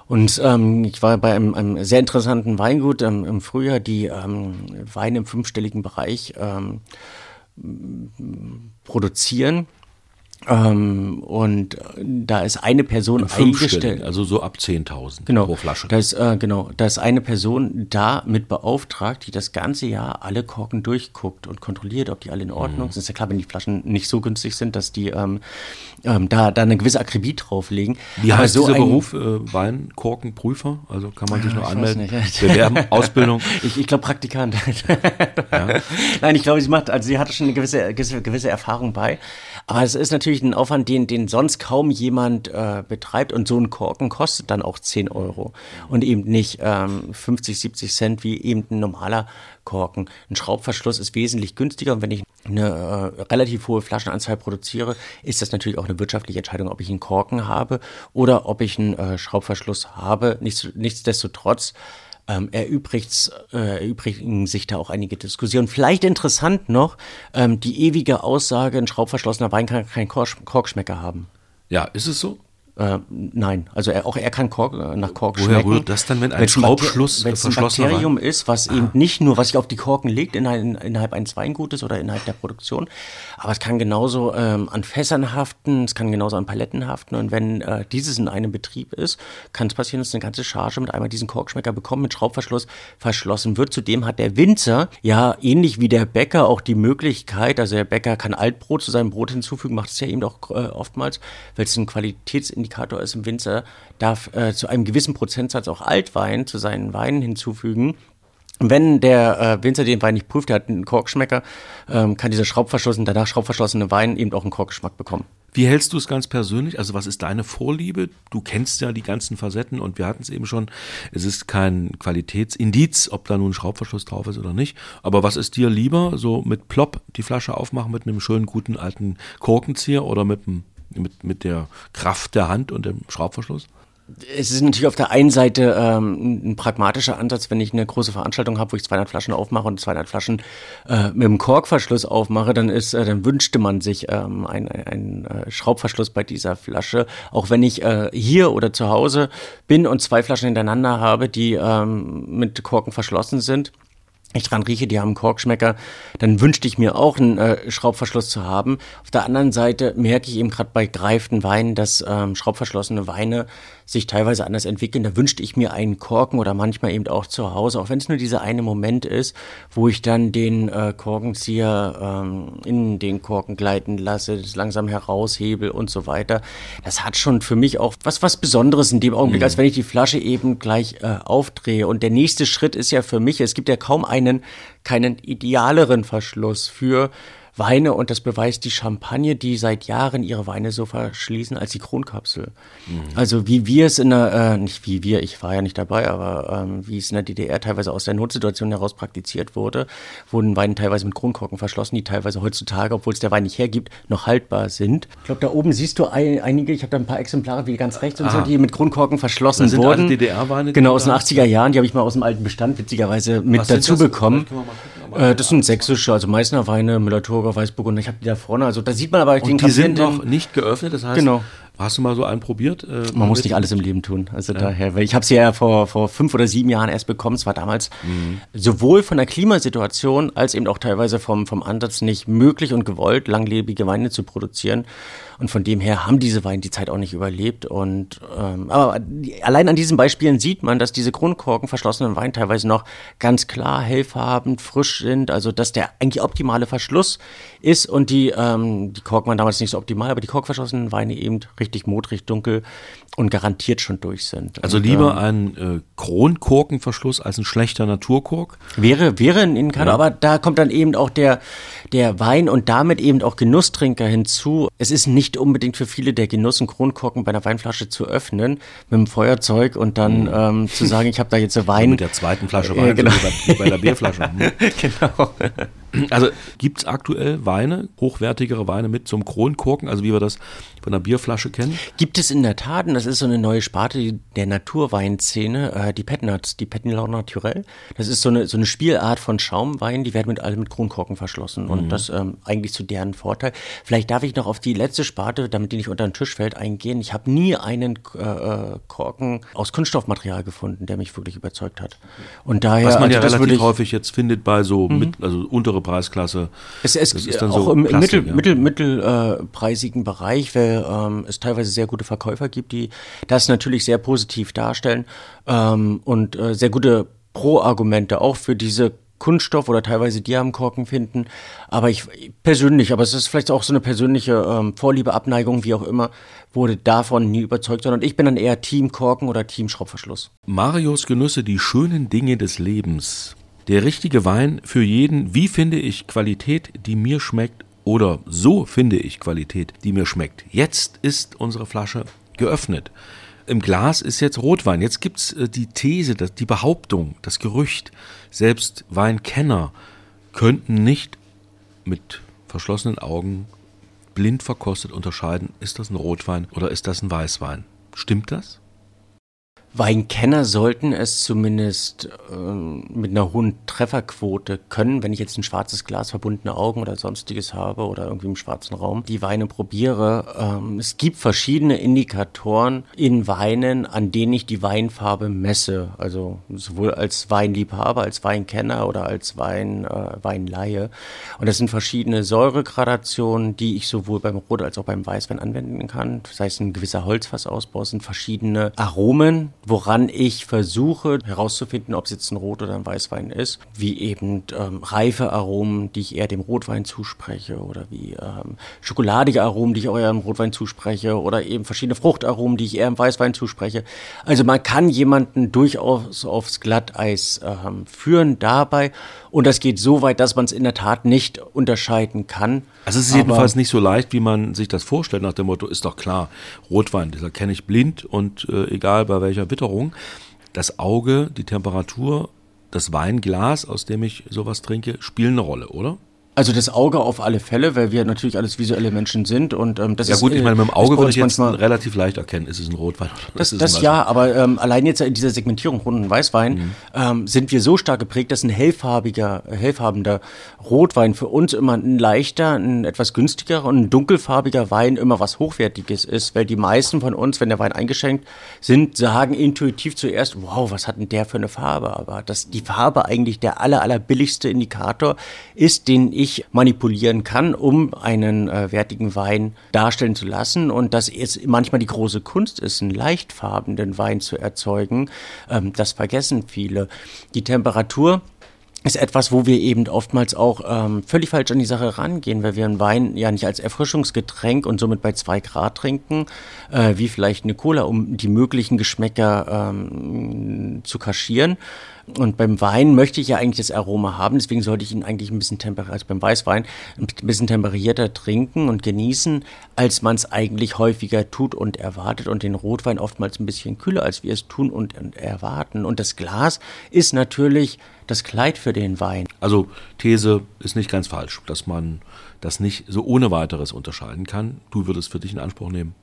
Und ähm, ich war bei einem, einem sehr interessanten Weingut ähm, im Frühjahr, die ähm, Weine im fünfstelligen Bereich ähm, produzieren. Ähm, und da ist eine Person eingestellt. Also so ab 10.000 genau, pro Flasche. Da ist, äh, genau, da ist eine Person da mit beauftragt, die das ganze Jahr alle Korken durchguckt und kontrolliert, ob die alle in Ordnung mhm. sind. Ist ja klar, wenn die Flaschen nicht so günstig sind, dass die ähm, ähm, da, da eine gewisse Akribie drauflegen. Wie Aber heißt so dieser Beruf? Äh, Weinkorkenprüfer? Also kann man sich noch anmelden? Bewerben, Ausbildung? Ich, ich glaube Praktikant. ja. Nein, ich glaube, sie macht, also sie hatte schon eine gewisse, gewisse, gewisse Erfahrung bei. Aber es ist natürlich ein Aufwand, den, den sonst kaum jemand äh, betreibt. Und so ein Korken kostet dann auch 10 Euro und eben nicht ähm, 50, 70 Cent wie eben ein normaler Korken. Ein Schraubverschluss ist wesentlich günstiger und wenn ich eine äh, relativ hohe Flaschenanzahl produziere, ist das natürlich auch eine wirtschaftliche Entscheidung, ob ich einen Korken habe oder ob ich einen äh, Schraubverschluss habe. Nichts, nichtsdestotrotz ähm, erübrigt, äh, erübrigen sich da auch einige Diskussionen. Vielleicht interessant noch, ähm, die ewige Aussage, ein schraubverschlossener Wein kann keinen Korkschmecker haben. Ja, ist es so? Äh, nein, also er, auch er kann Kork, äh, nach Kork Woher schmecken. Woher rührt das dann, wenn ein Schraubschluss Wenn es ein Bakterium Wein? ist, was ah. eben nicht nur, was sich auf die Korken legt innerhalb, innerhalb eines Weingutes oder innerhalb der Produktion, aber es kann genauso ähm, an Fässern haften, es kann genauso an Paletten haften und wenn äh, dieses in einem Betrieb ist, kann es passieren, dass eine ganze Charge mit einmal diesen Korkschmecker bekommt, mit Schraubverschluss verschlossen wird. Zudem hat der Winzer ja ähnlich wie der Bäcker auch die Möglichkeit, also der Bäcker kann Altbrot zu seinem Brot hinzufügen, macht es ja eben auch äh, oftmals, weil es ein Qualitätsindikator ist Winzer Winzer darf äh, zu einem gewissen Prozentsatz auch Altwein zu seinen Weinen hinzufügen. Wenn der äh, Winzer den Wein nicht prüft, der hat einen Korkschmecker, ähm, kann dieser schraubverschlossene, danach schraubverschlossene Wein eben auch einen Korkgeschmack bekommen. Wie hältst du es ganz persönlich? Also was ist deine Vorliebe? Du kennst ja die ganzen Facetten und wir hatten es eben schon. Es ist kein Qualitätsindiz, ob da nun ein Schraubverschluss drauf ist oder nicht. Aber was ist dir lieber? So mit Plop die Flasche aufmachen mit einem schönen guten alten Korkenzieher oder mit einem mit, mit der Kraft der Hand und dem Schraubverschluss? es ist natürlich auf der einen Seite ähm, ein pragmatischer Ansatz, wenn ich eine große Veranstaltung habe, wo ich 200 Flaschen aufmache und 200 Flaschen äh, mit dem Korkverschluss aufmache, dann ist, äh, dann wünschte man sich ähm, einen ein, äh, Schraubverschluss bei dieser Flasche. Auch wenn ich äh, hier oder zu Hause bin und zwei Flaschen hintereinander habe, die ähm, mit Korken verschlossen sind ich dran rieche, die haben Korkschmecker, dann wünschte ich mir auch einen äh, Schraubverschluss zu haben. Auf der anderen Seite merke ich eben gerade bei greiften Weinen, dass ähm, schraubverschlossene Weine sich teilweise anders entwickeln. Da wünschte ich mir einen Korken oder manchmal eben auch zu Hause, auch wenn es nur dieser eine Moment ist, wo ich dann den äh, Korkenzieher ähm, in den Korken gleiten lasse, das langsam heraushebel und so weiter. Das hat schon für mich auch was, was Besonderes in dem Augenblick, mhm. als wenn ich die Flasche eben gleich äh, aufdrehe. Und der nächste Schritt ist ja für mich, es gibt ja kaum einen, keinen idealeren Verschluss für Weine und das beweist die Champagne, die seit Jahren ihre Weine so verschließen als die Kronkapsel. Mhm. Also wie wir es in der, äh, nicht wie wir, ich war ja nicht dabei, aber ähm, wie es in der DDR teilweise aus der Notsituation heraus praktiziert wurde, wurden Weine teilweise mit Kronkorken verschlossen, die teilweise heutzutage, obwohl es der Wein nicht hergibt, noch haltbar sind. Ich glaube, da oben siehst du ein, einige, ich habe da ein paar Exemplare, wie ganz rechts und so, die mit Kronkorken verschlossen das sind wurden. DDR-Weine? Genau, aus den 80er Jahren, die habe ich mal aus dem alten Bestand witzigerweise mit Was dazu bekommen. Äh, das sind sächsische, also Meißner Weine, Müller-Thurgau, Weißburg und ich habe die da vorne. Also da sieht man aber und den die sind noch nicht geöffnet, das heißt, genau. Hast du mal so einen probiert? Äh, Man muss nicht alles im Leben tun. Also ja. daher, weil ich habe sie ja vor, vor fünf oder sieben Jahren erst bekommen. Es war damals mhm. sowohl von der Klimasituation als eben auch teilweise vom, vom Ansatz nicht möglich und gewollt, langlebige Weine zu produzieren. Und von dem her haben diese Weine die Zeit auch nicht überlebt. Und ähm, aber allein an diesen Beispielen sieht man, dass diese Grundkorken verschlossenen Weine teilweise noch ganz klar hellfarben, frisch sind. Also dass der eigentlich optimale Verschluss ist und die ähm, die Korken waren damals nicht so optimal, aber die korkverschlossenen Weine eben richtig modrig dunkel und garantiert schon durch sind. Also und, lieber ähm, ein äh, Kronkorkenverschluss als ein schlechter Naturkork? Wäre, wäre in Innenkanne, ja. aber da kommt dann eben auch der, der Wein und damit eben auch Genusstrinker hinzu. Es ist nicht unbedingt für viele der Genuss, einen Kronkorken bei einer Weinflasche zu öffnen mit dem Feuerzeug und dann mhm. ähm, zu sagen, ich habe da jetzt Wein. mit der zweiten Flasche Wein, äh, genau. wie bei, der Bierflasche. Mhm. genau. Also gibt es aktuell Weine, hochwertigere Weine mit zum Kronkorken, also wie wir das von der Bierflasche kennen? Gibt es in der Tat, und das ist so eine neue Sparte der Naturweinszene, äh, die Petnuts, die Petnilor Naturel. Das ist so eine, so eine Spielart von Schaumwein, die werden mit alle mit Kronkorken verschlossen und mhm. das ähm, eigentlich zu deren Vorteil. Vielleicht darf ich noch auf die letzte Sparte, damit die nicht unter den Tisch fällt, eingehen. Ich habe nie einen äh, äh, Korken aus Kunststoffmaterial gefunden, der mich wirklich überzeugt hat. Und daher, Was man ja also relativ häufig jetzt findet bei so mhm. mit, also untere Preisklasse. Es, es ist dann auch so im Plastik, mittel, ja. mittel, mittelpreisigen äh, Bereich, weil ähm, es teilweise sehr gute Verkäufer gibt, die das natürlich sehr positiv darstellen ähm, und äh, sehr gute Pro-Argumente auch für diese Kunststoff oder teilweise Diamkorken finden. Aber ich persönlich, aber es ist vielleicht auch so eine persönliche ähm, Vorliebe, Abneigung, wie auch immer, wurde davon nie überzeugt, sondern ich bin dann eher Team Korken oder Team Schraubverschluss. Marius Genüsse, die schönen Dinge des Lebens. Der richtige Wein für jeden. Wie finde ich Qualität, die mir schmeckt? Oder so finde ich Qualität, die mir schmeckt. Jetzt ist unsere Flasche geöffnet. Im Glas ist jetzt Rotwein. Jetzt gibt's äh, die These, die Behauptung, das Gerücht, selbst Weinkenner könnten nicht mit verschlossenen Augen blind verkostet unterscheiden, ist das ein Rotwein oder ist das ein Weißwein. Stimmt das? Weinkenner sollten es zumindest ähm, mit einer hohen Trefferquote können, wenn ich jetzt ein schwarzes Glas, verbundene Augen oder sonstiges habe oder irgendwie im schwarzen Raum, die Weine probiere. Ähm, es gibt verschiedene Indikatoren in Weinen, an denen ich die Weinfarbe messe. Also sowohl als Weinliebhaber, als Weinkenner oder als Wein, äh, Weinleihe. Und das sind verschiedene Säuregradationen, die ich sowohl beim Rot- als auch beim Weißwein anwenden kann. Das heißt, ein gewisser Holzfassausbau sind verschiedene Aromen, woran ich versuche herauszufinden, ob es jetzt ein Rot- oder ein Weißwein ist, wie eben ähm, reife Aromen, die ich eher dem Rotwein zuspreche oder wie ähm, schokoladige Aromen, die ich eher dem Rotwein zuspreche oder eben verschiedene Fruchtaromen, die ich eher im Weißwein zuspreche. Also man kann jemanden durchaus aufs Glatteis ähm, führen dabei und das geht so weit, dass man es in der Tat nicht unterscheiden kann. Also es ist jedenfalls nicht so leicht, wie man sich das vorstellt, nach dem Motto, ist doch klar, Rotwein, das erkenne ich blind und äh, egal bei welcher Witterung. Das Auge, die Temperatur, das Weinglas, aus dem ich sowas trinke, spielen eine Rolle, oder? Also das Auge auf alle Fälle, weil wir natürlich alles visuelle Menschen sind und ähm, das ja ist gut, ich meine, mit dem Auge würde ich jetzt manchmal, relativ leicht erkennen, ist es ein Rotwein oder das, ist das ein ja, aber ähm, allein jetzt in dieser Segmentierung Rot- und Weißwein Mhm. ähm, sind wir so stark geprägt, dass ein hellfarbiger, hellfarbender Rotwein für uns immer ein leichter, ein etwas günstigerer und ein dunkelfarbiger Wein immer was Hochwertiges ist, weil die meisten von uns, wenn der Wein eingeschenkt sind, sagen intuitiv zuerst, wow, was hat denn der für eine Farbe? Aber dass die Farbe eigentlich der aller, aller billigste Indikator ist, den ich manipulieren kann, um einen äh, wertigen Wein darstellen zu lassen und dass es manchmal die große Kunst ist, einen leichtfarbenen Wein zu erzeugen, ähm, das vergessen viele. Die Temperatur ist etwas, wo wir eben oftmals auch ähm, völlig falsch an die Sache rangehen, weil wir einen Wein ja nicht als Erfrischungsgetränk und somit bei zwei Grad trinken, äh, wie vielleicht eine Cola, um die möglichen Geschmäcker ähm, zu kaschieren. Und beim Wein möchte ich ja eigentlich das Aroma haben, deswegen sollte ich ihn eigentlich ein bisschen temperierter, als beim Weißwein, ein bisschen temperierter trinken und genießen, als man es eigentlich häufiger tut und erwartet und den Rotwein oftmals ein bisschen kühler, als wir es tun und erwarten. Und das Glas ist natürlich das Kleid für den Wein. Also These ist nicht ganz falsch, dass man das nicht so ohne weiteres unterscheiden kann. Du würdest für dich in Anspruch nehmen,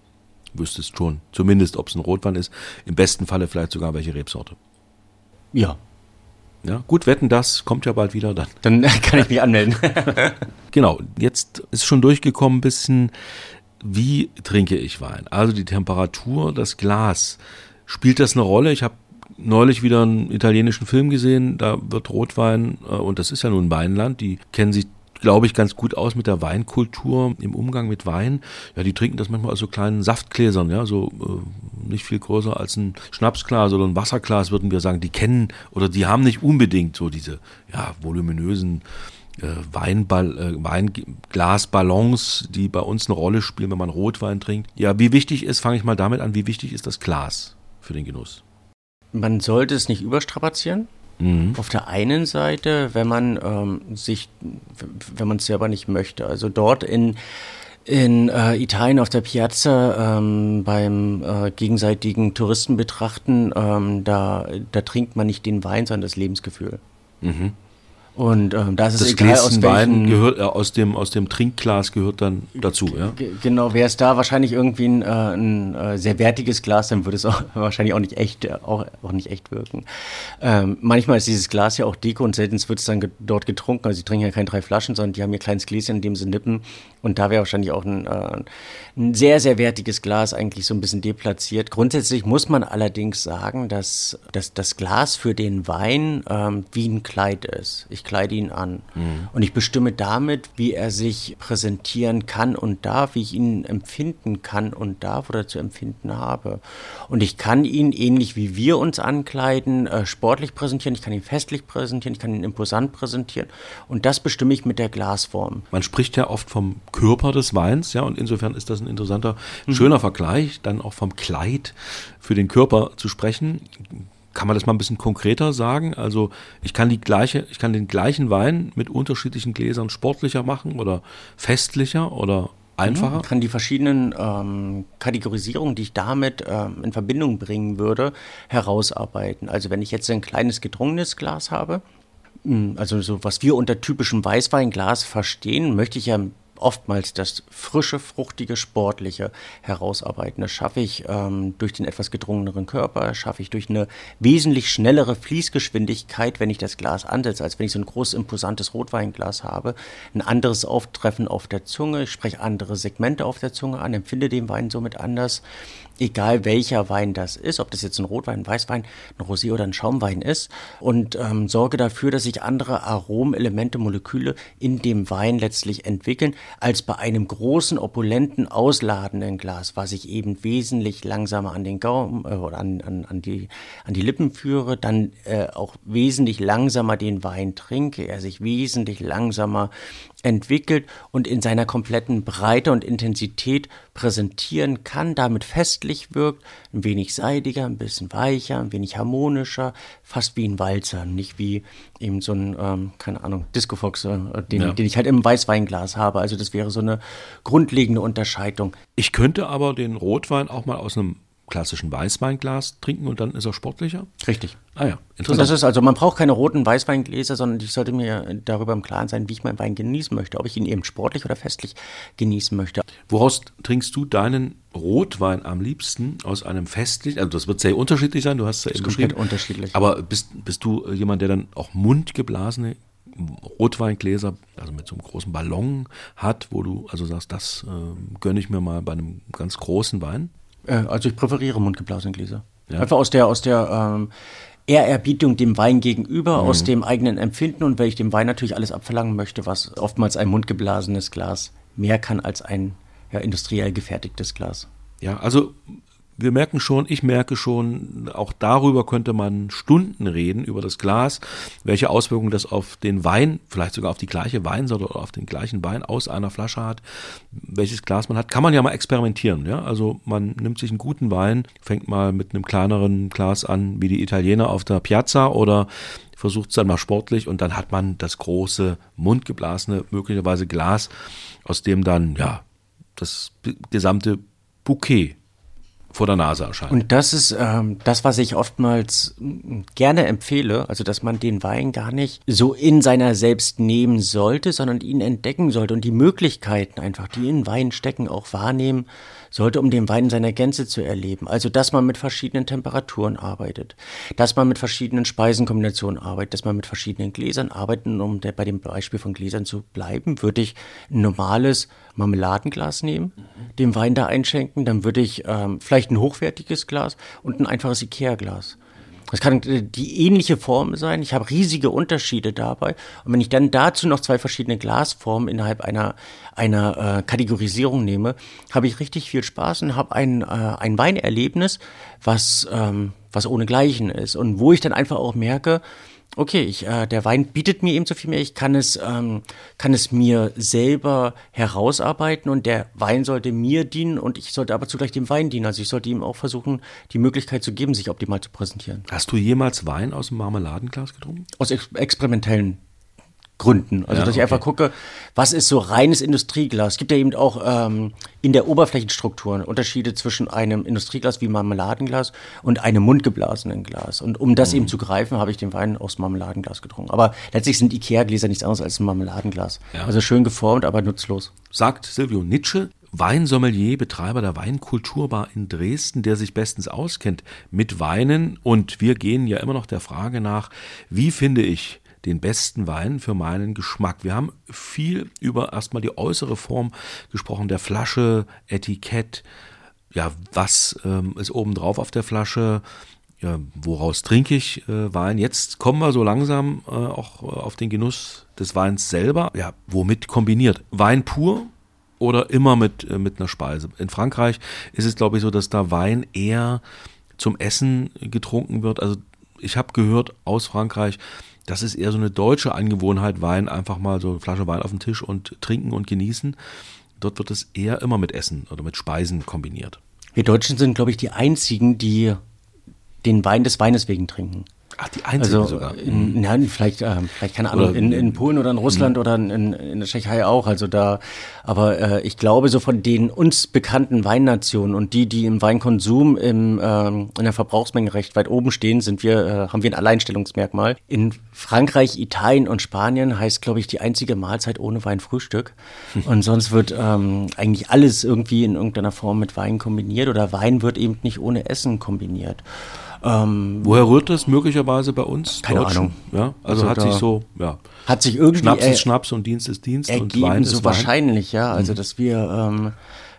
wüsstest schon, zumindest ob es ein Rotwein ist, im besten Falle vielleicht sogar welche Rebsorte. Ja. Ja, gut, wetten das, kommt ja bald wieder dann. Dann kann ich mich anmelden. Genau, jetzt ist schon durchgekommen ein bisschen, wie trinke ich Wein? Also die Temperatur, das Glas. Spielt das eine Rolle? Ich habe neulich wieder einen italienischen Film gesehen, da wird Rotwein, äh, und das ist ja nun ein Weinland, die kennen sich glaube ich, ganz gut aus mit der Weinkultur im Umgang mit Wein. Ja, die trinken das manchmal aus so kleinen Saftgläsern, ja, so äh, nicht viel größer als ein Schnapsglas oder ein Wasserglas, würden wir sagen. Die kennen oder die haben nicht unbedingt so diese ja, voluminösen äh, Weinball, äh, Weinglasballons, die bei uns eine Rolle spielen, wenn man Rotwein trinkt. Ja, wie wichtig ist, fange ich mal damit an, wie wichtig ist das Glas für den Genuss? Man sollte es nicht überstrapazieren. Mhm. Auf der einen Seite, wenn man ähm, sich, wenn man es selber nicht möchte. Also dort in in äh, Italien auf der Piazza ähm, beim äh, gegenseitigen Touristenbetrachten, ähm, da, da trinkt man nicht den Wein, sondern das Lebensgefühl. Mhm. Und ähm, da ist Das egal, aus Gläschen Wein welchen, gehört äh, aus dem aus dem Trinkglas gehört dann dazu, ja. Ge- Genau, wäre es da wahrscheinlich irgendwie ein, äh, ein äh, sehr wertiges Glas, dann würde es auch wahrscheinlich auch nicht echt, äh, auch, auch nicht echt wirken. Ähm, manchmal ist dieses Glas ja auch Deko und selten wird es dann ge dort getrunken. Also sie trinken ja keine drei Flaschen, sondern die haben ihr kleines Gläschen, in dem sie nippen. Und da wäre wahrscheinlich auch ein, äh, ein sehr, sehr wertiges Glas eigentlich so ein bisschen deplatziert. Grundsätzlich muss man allerdings sagen, dass, dass das Glas für den Wein ähm, wie ein Kleid ist. Ich kleide ihn an. Und ich bestimme damit, wie er sich präsentieren kann und darf, wie ich ihn empfinden kann und darf oder zu empfinden habe. Und ich kann ihn ähnlich wie wir uns ankleiden, äh, sportlich präsentieren, ich kann ihn festlich präsentieren, ich kann ihn imposant präsentieren. Und das bestimme ich mit der Glasform. Man spricht ja oft vom Körper des Weins, ja, und insofern ist das ein interessanter, schöner Vergleich, dann auch vom Kleid für den Körper zu sprechen. Kann man das mal ein bisschen konkreter sagen? Also ich kann die gleiche, ich kann den gleichen Wein mit unterschiedlichen Gläsern sportlicher machen oder festlicher oder einfacher. Ich kann die verschiedenen ähm, Kategorisierungen, die ich damit ähm, in Verbindung bringen würde, herausarbeiten. Also wenn ich jetzt ein kleines gedrungenes Glas habe, mh, also so was wir unter typischem Weißweinglas verstehen, möchte ich ja oftmals das frische, fruchtige, sportliche herausarbeiten. Das schaffe ich ähm, durch den etwas gedrungeneren Körper, schaffe ich durch eine wesentlich schnellere Fließgeschwindigkeit, wenn ich das Glas ansetze, als wenn ich so ein großes, imposantes Rotweinglas habe. Ein anderes Auftreffen auf der Zunge, ich spreche andere Segmente auf der Zunge an, empfinde den Wein somit anders. Egal welcher Wein das ist, ob das jetzt ein Rotwein, ein Weißwein, ein Rosé oder ein Schaumwein ist. Und ähm, sorge dafür, dass sich andere Aromelemente, Moleküle in dem Wein letztlich entwickeln, als bei einem großen, opulenten, ausladenden Glas, was ich eben wesentlich langsamer an den Gaumen äh, oder an, an, an, die, an die Lippen führe, dann äh, auch wesentlich langsamer den Wein trinke, er sich wesentlich langsamer entwickelt und in seiner kompletten Breite und Intensität präsentieren kann, damit festlich wirkt, ein wenig seidiger, ein bisschen weicher, ein wenig harmonischer, fast wie ein Walzer, nicht wie eben so ein, ähm, keine Ahnung, Discofox, äh, den, Ja. den ich halt im Weißweinglas habe. Also das wäre so eine grundlegende Unterscheidung. Ich könnte aber den Rotwein auch mal aus einem klassischen Weißweinglas trinken und dann ist er sportlicher? Richtig. Ah ja, Und interessant. das ist also, man braucht keine roten Weißweingläser, sondern ich sollte mir darüber im Klaren sein, wie ich meinen Wein genießen möchte. Ob ich ihn eben sportlich oder festlich genießen möchte. Woraus trinkst du deinen Rotwein am liebsten? Aus einem festlichen, also das wird sehr unterschiedlich sein, du hast es ja eben komplett beschrieben. unterschiedlich. Aber bist, bist du jemand, der dann auch mundgeblasene Rotweingläser, also mit so einem großen Ballon hat, wo du also sagst, das äh, gönne ich mir mal bei einem ganz großen Wein? Äh, also ich präferiere mundgeblasene Gläser. Ja. Einfach aus der, aus der ähm, Ehrerbietung dem Wein gegenüber, aus dem eigenen Empfinden und weil ich dem Wein natürlich alles abverlangen möchte, was oftmals ein mundgeblasenes Glas mehr kann als ein ja, industriell gefertigtes Glas. Ja, also wir merken schon, ich merke schon, auch darüber könnte man Stunden reden, über das Glas, welche Auswirkungen das auf den Wein, vielleicht sogar auf die gleiche Weinsorte oder auf den gleichen Wein aus einer Flasche hat, welches Glas man hat, kann man ja mal experimentieren. Ja? Also man nimmt sich einen guten Wein, fängt mal mit einem kleineren Glas an, wie die Italiener auf der Piazza oder versucht es dann mal sportlich und dann hat man das große, mundgeblasene, möglicherweise Glas, aus dem dann, ja, das gesamte Bouquet vor der Nase erscheint. Und das ist ähm, das, was ich oftmals gerne empfehle, also dass man den Wein gar nicht so in seiner selbst nehmen sollte, sondern ihn entdecken sollte und die Möglichkeiten einfach, die in Wein stecken, auch wahrnehmen sollte, um den Wein in seiner Gänze zu erleben. Also dass man mit verschiedenen Temperaturen arbeitet, dass man mit verschiedenen Speisenkombinationen arbeitet, dass man mit verschiedenen Gläsern arbeitet. Und um der, bei dem Beispiel von Gläsern zu bleiben, würde ich ein normales Marmeladenglas nehmen, den Wein da einschenken, dann würde ich ähm, vielleicht ein hochwertiges Glas und ein einfaches Ikea-Glas. Das kann äh, die ähnliche Form sein. Ich habe riesige Unterschiede dabei. Und wenn ich dann dazu noch zwei verschiedene Glasformen innerhalb einer, einer äh, Kategorisierung nehme, habe ich richtig viel Spaß und habe ein, äh, ein Weinerlebnis, was, ähm, was ohnegleichen ist. Und wo ich dann einfach auch merke, okay, ich, äh, der Wein bietet mir eben so viel mehr. Ich kann es, ähm, kann es mir selber herausarbeiten und der Wein sollte mir dienen und ich sollte aber zugleich dem Wein dienen. Also ich sollte ihm auch versuchen, die Möglichkeit zu geben, sich optimal zu präsentieren. Hast du jemals Wein aus dem Marmeladenglas getrunken? Aus ex experimentellen Gründen. Also Ja, dass ich okay. einfach gucke, was ist so reines Industrieglas. Es gibt ja eben auch ähm, in der Oberflächenstruktur Unterschiede zwischen einem Industrieglas wie Marmeladenglas und einem mundgeblasenen Glas. Und um Mhm. das eben zu greifen, habe ich den Wein aus Marmeladenglas getrunken. Aber letztlich sind Ikea-Gläser nichts anderes als ein Marmeladenglas. Ja. Also schön geformt, aber nutzlos. Sagt Silvio Nitsche, Weinsommelier, Betreiber der Weinkulturbar in Dresden, der sich bestens auskennt mit Weinen. Und wir gehen ja immer noch der Frage nach, wie finde ich den besten Wein für meinen Geschmack. Wir haben viel über erstmal die äußere Form gesprochen, der Flasche, Etikett, ja, was ähm, ist obendrauf auf der Flasche, ja, woraus trinke ich äh, Wein? Jetzt kommen wir so langsam äh, auch äh, auf den Genuss des Weins selber. Ja, womit kombiniert? Wein pur oder immer mit, äh, mit einer Speise? In Frankreich ist es, glaube ich, so, dass da Wein eher zum Essen getrunken wird. Also ich habe gehört aus Frankreich, das ist eher so eine deutsche Angewohnheit, Wein einfach mal so eine Flasche Wein auf den Tisch und trinken und genießen. Dort wird es eher immer mit Essen oder mit Speisen kombiniert. Wir Deutschen sind, glaube ich, die einzigen, die den Wein des Weines wegen trinken. Ach, die einzige Also, sogar. in, nein, vielleicht, ähm, vielleicht keine Ahnung, in, in Polen oder in Russland oder in, in, der Tschechei auch. Also da, aber äh, ich glaube, so von den uns bekannten Weinnationen und die, die im Weinkonsum im, ähm, in der Verbrauchsmenge recht weit oben stehen, sind wir, äh, haben wir ein Alleinstellungsmerkmal. In Frankreich, Italien und Spanien heißt, glaube ich, die einzige Mahlzeit ohne Wein Frühstück. Und sonst wird ähm, eigentlich alles irgendwie in irgendeiner Form mit Wein kombiniert oder Wein wird eben nicht ohne Essen kombiniert. Ähm, Woher rührt das möglicherweise bei uns? Keine Deutschen? Ahnung. Ja, also, Also hat sich so, ja. hat sich irgendwie Schnaps ist Schnaps und Dienst ist Dienst und ergeben, Wein so ist Wein. wahrscheinlich, ja. Also, dass wir, ähm,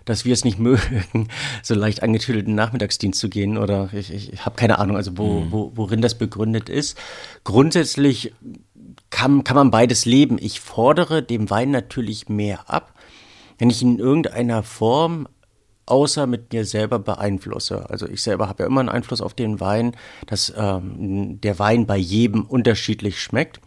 dass wir es nicht mögen, so leicht angetüdelten Nachmittagsdienst zu gehen oder ich, ich, ich habe keine Ahnung, also wo, wo, worin das begründet ist. Grundsätzlich kann, kann man beides leben. Ich fordere dem Wein natürlich mehr ab, wenn ich in irgendeiner Form außer mit mir selber beeinflusse. Also ich selber habe ja immer einen Einfluss auf den Wein, dass ähm, der Wein bei jedem unterschiedlich schmeckt.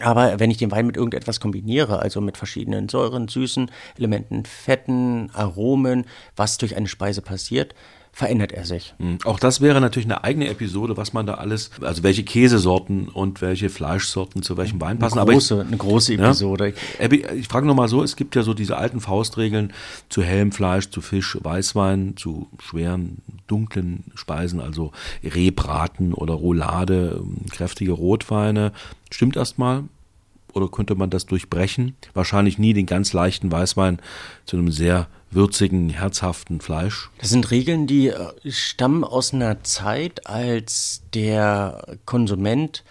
Aber wenn ich den Wein mit irgendetwas kombiniere, also mit verschiedenen Säuren, Süßen, Elementen, Fetten, Aromen, was durch eine Speise passiert, verändert er sich. Mhm. Auch das wäre natürlich eine eigene Episode, was man da alles, also welche Käsesorten und welche Fleischsorten zu welchem Wein passen. Eine große, ich, eine große Episode. Ja, ich frage nochmal so, es gibt ja so diese alten Faustregeln zu hellem Fleisch, zu Fisch, Weißwein, zu schweren, dunklen Speisen, also Rehbraten oder Roulade, kräftige Rotweine. Stimmt erstmal, oder könnte man das durchbrechen? Wahrscheinlich nie den ganz leichten Weißwein zu einem sehr würzigen, herzhaften Fleisch. Das sind Regeln, die äh, stammen aus einer Zeit, als der Konsument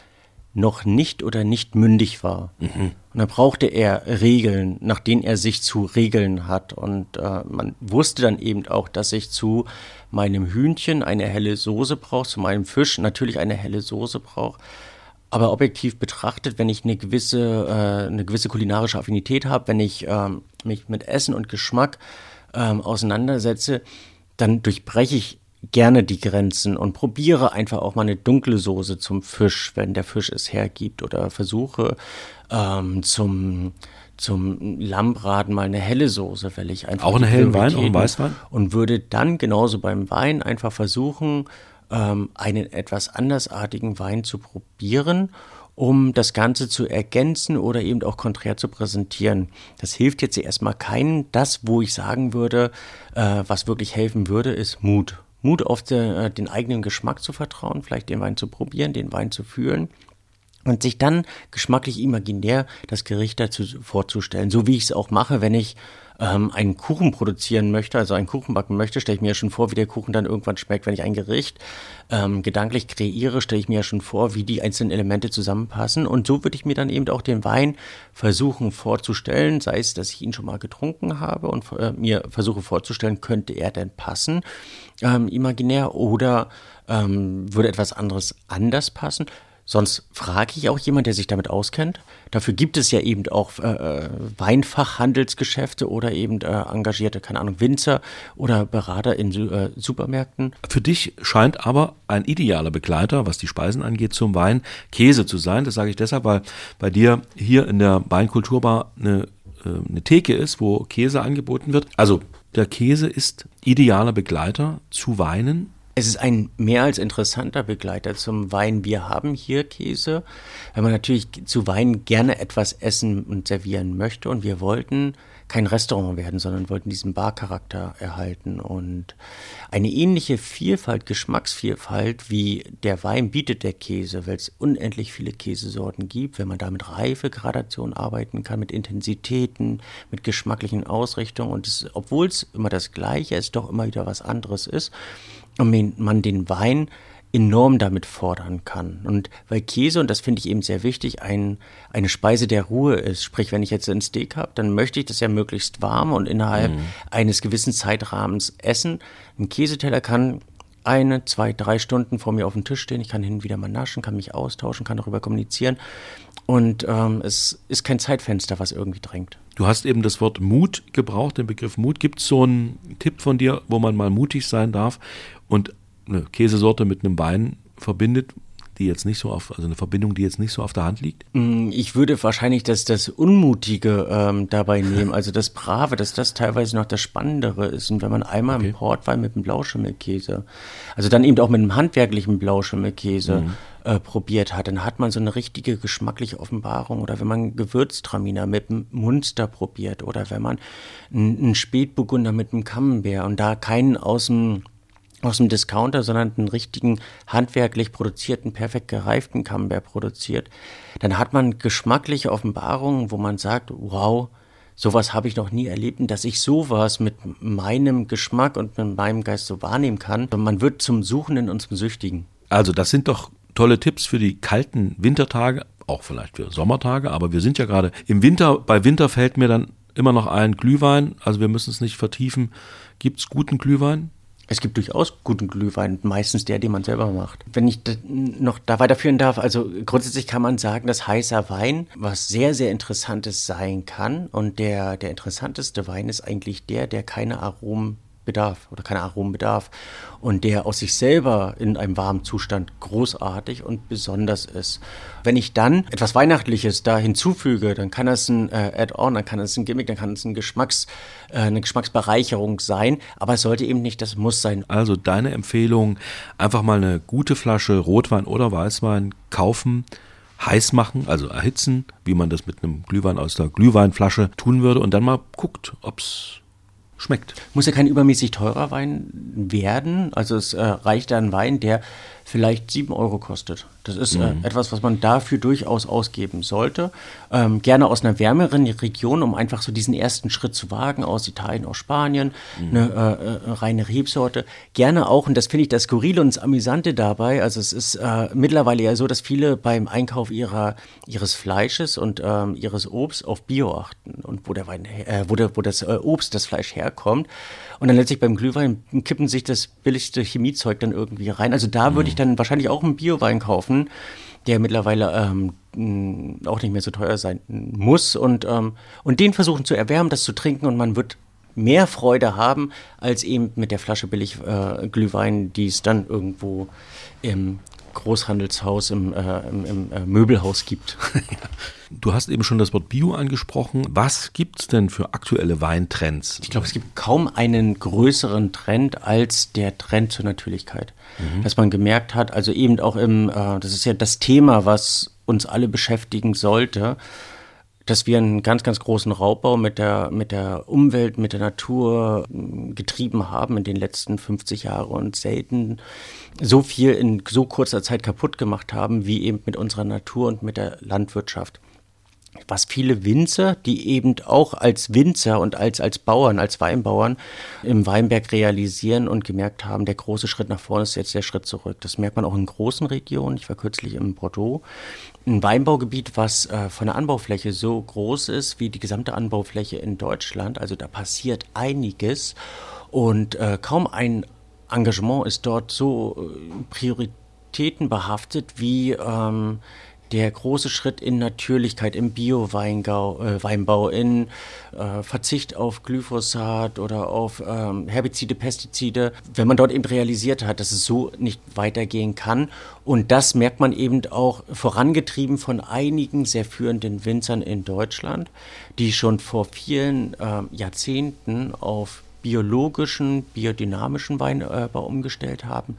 noch nicht oder nicht mündig war. Mhm. Und da brauchte er Regeln, nach denen er sich zu regeln hat. Und äh, man wusste dann eben auch, dass ich zu meinem Hühnchen eine helle Soße brauche, zu meinem Fisch natürlich eine helle Soße brauche. Aber objektiv betrachtet, wenn ich eine gewisse, äh, eine gewisse kulinarische Affinität habe, wenn ich ähm, mich mit Essen und Geschmack ähm, auseinandersetze, dann durchbreche ich gerne die Grenzen und probiere einfach auch mal eine dunkle Soße zum Fisch, wenn der Fisch es hergibt, oder versuche ähm, zum zum Lammbraten mal eine helle Soße, weil ich einfach auch einen hellen Wein, auch einen Weißwein? und würde dann genauso beim Wein einfach versuchen ähm, einen etwas andersartigen Wein zu probieren, um das Ganze zu ergänzen oder eben auch konträr zu präsentieren. Das hilft jetzt erstmal keinen. Das, wo ich sagen würde, äh, was wirklich helfen würde, ist Mut. Mut auf de, äh, den eigenen Geschmack zu vertrauen, vielleicht den Wein zu probieren, den Wein zu fühlen und sich dann geschmacklich imaginär das Gericht dazu vorzustellen, so wie ich es auch mache, wenn ich ähm, einen Kuchen produzieren möchte, also einen Kuchen backen möchte, stelle ich mir ja schon vor, wie der Kuchen dann irgendwann schmeckt. Wenn ich ein Gericht ähm, gedanklich kreiere, stelle ich mir ja schon vor, wie die einzelnen Elemente zusammenpassen. Und so würde ich mir dann eben auch den Wein versuchen vorzustellen, sei es, dass ich ihn schon mal getrunken habe und äh, mir versuche vorzustellen, könnte er denn passen, ähm, imaginär, oder ähm, würde etwas anderes anders passen. Sonst frage ich auch jemand, der sich damit auskennt. Dafür gibt es ja eben auch äh, äh, Weinfachhandelsgeschäfte oder eben äh, engagierte, keine Ahnung, Winzer oder Berater in äh, Supermärkten. Für dich scheint aber ein idealer Begleiter, was die Speisen angeht, zum Wein Käse zu sein. Das sage ich deshalb, weil bei dir hier in der Weinkulturbar eine, äh, eine Theke ist, wo Käse angeboten wird. Also der Käse ist idealer Begleiter zu Weinen es ist ein mehr als interessanter Begleiter zum Wein. Wir haben hier Käse, weil man natürlich zu Wein gerne etwas essen und servieren möchte. Und wir wollten kein Restaurant werden, sondern wollten diesen Barcharakter erhalten. Und eine ähnliche Vielfalt, Geschmacksvielfalt wie der Wein bietet der Käse, weil es unendlich viele Käsesorten gibt, wenn man da mit Reifegradation arbeiten kann, mit Intensitäten, mit geschmacklichen Ausrichtungen. Und obwohl es immer das Gleiche ist, doch immer wieder was anderes ist und man den Wein enorm damit fordern kann. Und weil Käse, und das finde ich eben sehr wichtig, ein, eine Speise der Ruhe ist. Sprich, wenn ich jetzt ein Steak habe, dann möchte ich das ja möglichst warm und innerhalb mhm. eines gewissen Zeitrahmens essen. Ein Käseteller kann eine, zwei, drei Stunden vor mir auf dem Tisch stehen. Ich kann hin und wieder mal naschen, kann mich austauschen, kann darüber kommunizieren. Und ähm, es ist kein Zeitfenster, was irgendwie drängt. Du hast eben das Wort Mut gebraucht, den Begriff Mut. Gibt es so einen Tipp von dir, wo man mal mutig sein darf und eine Käsesorte mit einem Wein verbindet, die jetzt nicht so auf, also eine Verbindung, die jetzt nicht so auf der Hand liegt? Mm, ich würde wahrscheinlich das, das Unmutige ähm, dabei nehmen, also das Brave, dass das teilweise noch das Spannendere ist. Und wenn man einmal okay. einen Portwein mit einem Blauschimmelkäse, also dann eben auch mit einem handwerklichen Blauschimmelkäse mhm. äh, probiert hat, dann hat man so eine richtige geschmackliche Offenbarung. Oder wenn man Gewürztraminer mit einem Munster probiert oder wenn man einen Spätburgunder mit einem Camembert und da keinen aus dem aus dem Discounter, sondern einen richtigen handwerklich produzierten, perfekt gereiften Camembert produziert, dann hat man geschmackliche Offenbarungen, wo man sagt, wow, sowas habe ich noch nie erlebt, dass ich sowas mit meinem Geschmack und mit meinem Geist so wahrnehmen kann. Und man wird zum Suchenden und zum Süchtigen. Also das sind doch tolle Tipps für die kalten Wintertage, auch vielleicht für Sommertage, aber wir sind ja gerade im Winter. Bei Winter fällt mir dann immer noch ein Glühwein, also wir müssen es nicht vertiefen. Gibt es guten Glühwein? Es gibt durchaus guten Glühwein, meistens der, den man selber macht. Wenn ich noch da weiterführen darf, also grundsätzlich kann man sagen, dass heißer Wein was sehr, sehr Interessantes sein kann. Und der, der interessanteste Wein ist eigentlich der, der keine Aromen bedarf oder keine Aromen bedarf und der aus sich selber in einem warmen Zustand großartig und besonders ist. Wenn ich dann etwas Weihnachtliches da hinzufüge, dann kann das ein äh, Add-on, dann kann das ein Gimmick, dann kann es ein Geschmacks, äh, eine Geschmacksbereicherung sein, aber es sollte eben nicht das Muss sein. Also deine Empfehlung, einfach mal eine gute Flasche Rotwein oder Weißwein kaufen, heiß machen, also erhitzen, wie man das mit einem Glühwein aus der Glühweinflasche tun würde und dann mal guckt, ob es schmeckt. Muss ja kein übermäßig teurer Wein werden. Also es äh, reicht ein Wein, der vielleicht sieben Euro kostet. Das ist äh, mhm. äh, etwas, was man dafür durchaus ausgeben sollte. Ähm, gerne aus einer wärmeren Region, um einfach so diesen ersten Schritt zu wagen, aus Italien, aus Spanien, mhm. eine äh, äh, reine Rebsorte. Gerne auch, und das finde ich das Skurrile und das Amüsante dabei, also es ist äh, mittlerweile ja so, dass viele beim Einkauf ihrer, ihres Fleisches und ähm, ihres Obst auf Bio achten und wo der Wein, äh, wo, der, wo das Obst, das Fleisch herkommt. Und dann letztlich beim Glühwein kippen sich das billigste Chemiezeug dann irgendwie rein. Also da würde ich dann wahrscheinlich auch einen Biowein kaufen, der mittlerweile ähm, auch nicht mehr so teuer sein muss. Und, ähm, und den versuchen zu erwärmen, das zu trinken und man wird mehr Freude haben, als eben mit der Flasche billig äh, Glühwein, die es dann irgendwo im Großhandelshaus, im, äh, im, im äh, Möbelhaus gibt. Du hast eben schon das Wort Bio angesprochen. Was gibt es denn für aktuelle Weintrends? Ich glaube, es gibt kaum einen größeren Trend als der Trend zur Natürlichkeit. Mhm. Dass man gemerkt hat, also eben auch im, äh, das ist ja das Thema, was uns alle beschäftigen sollte, dass wir einen ganz, ganz großen Raubbau mit der, mit der Umwelt, mit der Natur hm, getrieben haben in den letzten 50 Jahren und selten so viel in so kurzer Zeit kaputt gemacht haben, wie eben mit unserer Natur und mit der Landwirtschaft was viele Winzer, die eben auch als Winzer und als, als Bauern, als Weinbauern im Weinberg realisieren und gemerkt haben, der große Schritt nach vorne ist jetzt der Schritt zurück. Das merkt man auch in großen Regionen. Ich war kürzlich in Bordeaux. Ein Weinbaugebiet, was äh, von der Anbaufläche so groß ist wie die gesamte Anbaufläche in Deutschland. Also da passiert einiges und äh, kaum ein Engagement ist dort so äh, prioritätenbehaftet wie ähm, der große Schritt in Natürlichkeit, im Bio-Weinbau, äh, in äh, Verzicht auf Glyphosat oder auf ähm, Herbizide, Pestizide, wenn man dort eben realisiert hat, dass es so nicht weitergehen kann. Und das merkt man eben auch vorangetrieben von einigen sehr führenden Winzern in Deutschland, die schon vor vielen äh, Jahrzehnten auf biologischen, biodynamischen Weinbau umgestellt haben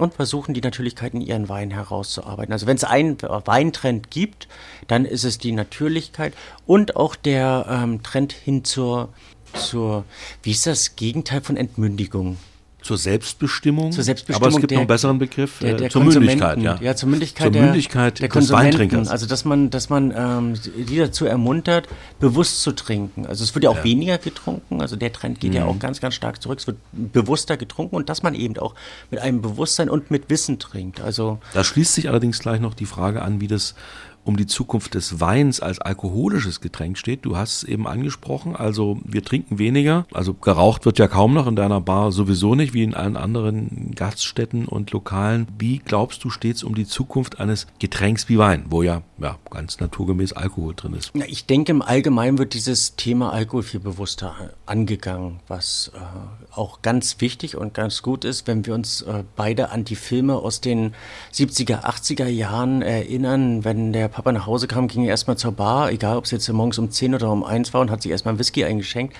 und versuchen die Natürlichkeit in ihren Wein herauszuarbeiten. Also wenn es einen Weintrend gibt, dann ist es die Natürlichkeit und auch der ähm, Trend hin zur, zur, wie ist das Gegenteil von Entmündigung? Zur Selbstbestimmung. Zur Selbstbestimmung. Aber es gibt der, noch einen besseren Begriff. Der, der äh, zur Mündigkeit, ja. Ja, zur Mündigkeit, zur der, Mündigkeit der des Weintrinkers. Also, dass man, dass man ähm, die dazu ermuntert, bewusst zu trinken. Also, es wird ja auch ja. weniger getrunken. Also, der Trend geht mhm. ja auch ganz, ganz stark zurück. Es wird bewusster getrunken und dass man eben auch mit einem Bewusstsein und mit Wissen trinkt. Also. Da schließt sich allerdings gleich noch die Frage an, wie das um die Zukunft des Weins als alkoholisches Getränk steht. Du hast es eben angesprochen, also wir trinken weniger, also geraucht wird ja kaum noch in deiner Bar sowieso nicht, wie in allen anderen Gaststätten und Lokalen. Wie glaubst du, steht es um die Zukunft eines Getränks wie Wein, wo ja, ja ganz naturgemäß Alkohol drin ist? Ja, ich denke, im Allgemeinen wird dieses Thema Alkohol viel bewusster angegangen, was äh, auch ganz wichtig und ganz gut ist, wenn wir uns äh, beide an die Filme aus den 70er, 80er Jahren erinnern, wenn der Papa nach Hause kam, ging er erstmal zur Bar, egal ob es jetzt morgens um 10 oder um 1 war und hat sich erstmal einen Whisky eingeschenkt.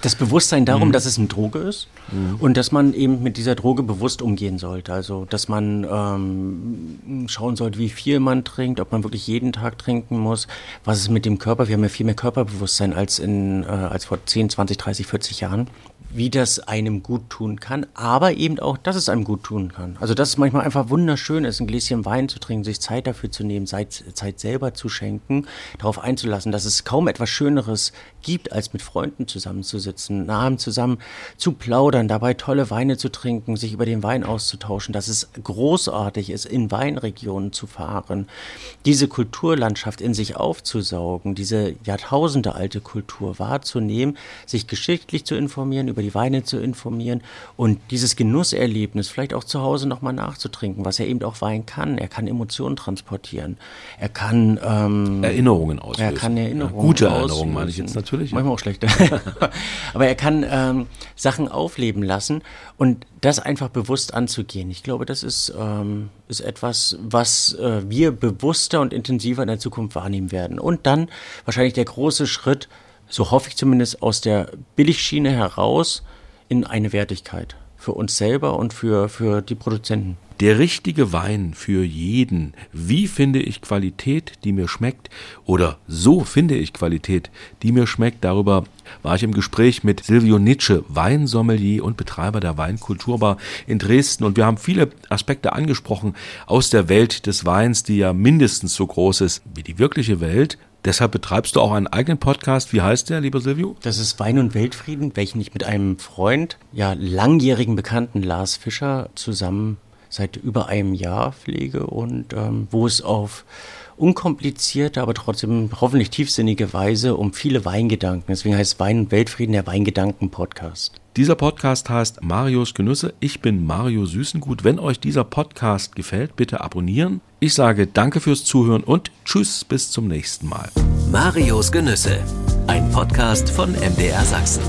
Das Bewusstsein darum, mhm. dass es eine Droge ist mhm. und dass man eben mit dieser Droge bewusst umgehen sollte. Also, dass man ähm, schauen sollte, wie viel man trinkt, ob man wirklich jeden Tag trinken muss, was ist mit dem Körper. Wir haben ja viel mehr Körperbewusstsein als, in, äh, als vor 10, 20, 30, 40 Jahren wie das einem gut tun kann, aber eben auch, dass es einem gut tun kann. Also, dass es manchmal einfach wunderschön ist, ein Gläschen Wein zu trinken, sich Zeit dafür zu nehmen, Zeit, selber zu schenken, darauf einzulassen, dass es kaum etwas Schöneres gibt, als mit Freunden zusammenzusitzen, Namen zusammen zu plaudern, dabei tolle Weine zu trinken, sich über den Wein auszutauschen, dass es großartig ist, in Weinregionen zu fahren, diese Kulturlandschaft in sich aufzusaugen, diese Jahrtausende alte Kultur wahrzunehmen, sich geschichtlich zu informieren, über die Weine zu informieren und dieses Genusserlebnis vielleicht auch zu Hause nochmal nachzutrinken, was er eben auch Wein kann. Er kann Emotionen transportieren. Er kann ähm, Erinnerungen auslösen. Er kann Erinnerungen ja, Gute Erinnerungen meine ich jetzt natürlich. Manchmal auch schlechte. aber er kann ähm, Sachen aufleben lassen und das einfach bewusst anzugehen. Ich glaube, das ist, ähm, ist etwas, was äh, wir bewusster und intensiver in der Zukunft wahrnehmen werden. Und dann wahrscheinlich der große Schritt, so hoffe ich zumindest, aus der Billigschiene heraus in eine Wertigkeit für uns selber und für, für die Produzenten. Der richtige Wein für jeden. Wie finde ich Qualität, die mir schmeckt? Oder so finde ich Qualität, die mir schmeckt. Darüber war ich im Gespräch mit Silvio Nitsche, Weinsommelier und Betreiber der Weinkulturbar in Dresden. Und wir haben viele Aspekte angesprochen aus der Welt des Weins, die ja mindestens so groß ist wie die wirkliche Welt. Deshalb betreibst du auch einen eigenen Podcast. Wie heißt der, lieber Silvio? Das ist Wein und Weltfrieden, welchen ich mit einem Freund, ja, langjährigen Bekannten Lars Fischer zusammen seit über einem Jahr pflege und ähm, wo es auf unkomplizierte, aber trotzdem hoffentlich tiefsinnige Weise um viele Weingedanken. Deswegen heißt Wein und Weltfrieden der Weingedanken-Podcast. Dieser Podcast heißt Marios Genüsse. Ich bin Mario Süßengut. Wenn euch dieser Podcast gefällt, bitte abonnieren. Ich sage danke fürs Zuhören und tschüss bis zum nächsten Mal. Marios Genüsse, ein Podcast von MDR Sachsen.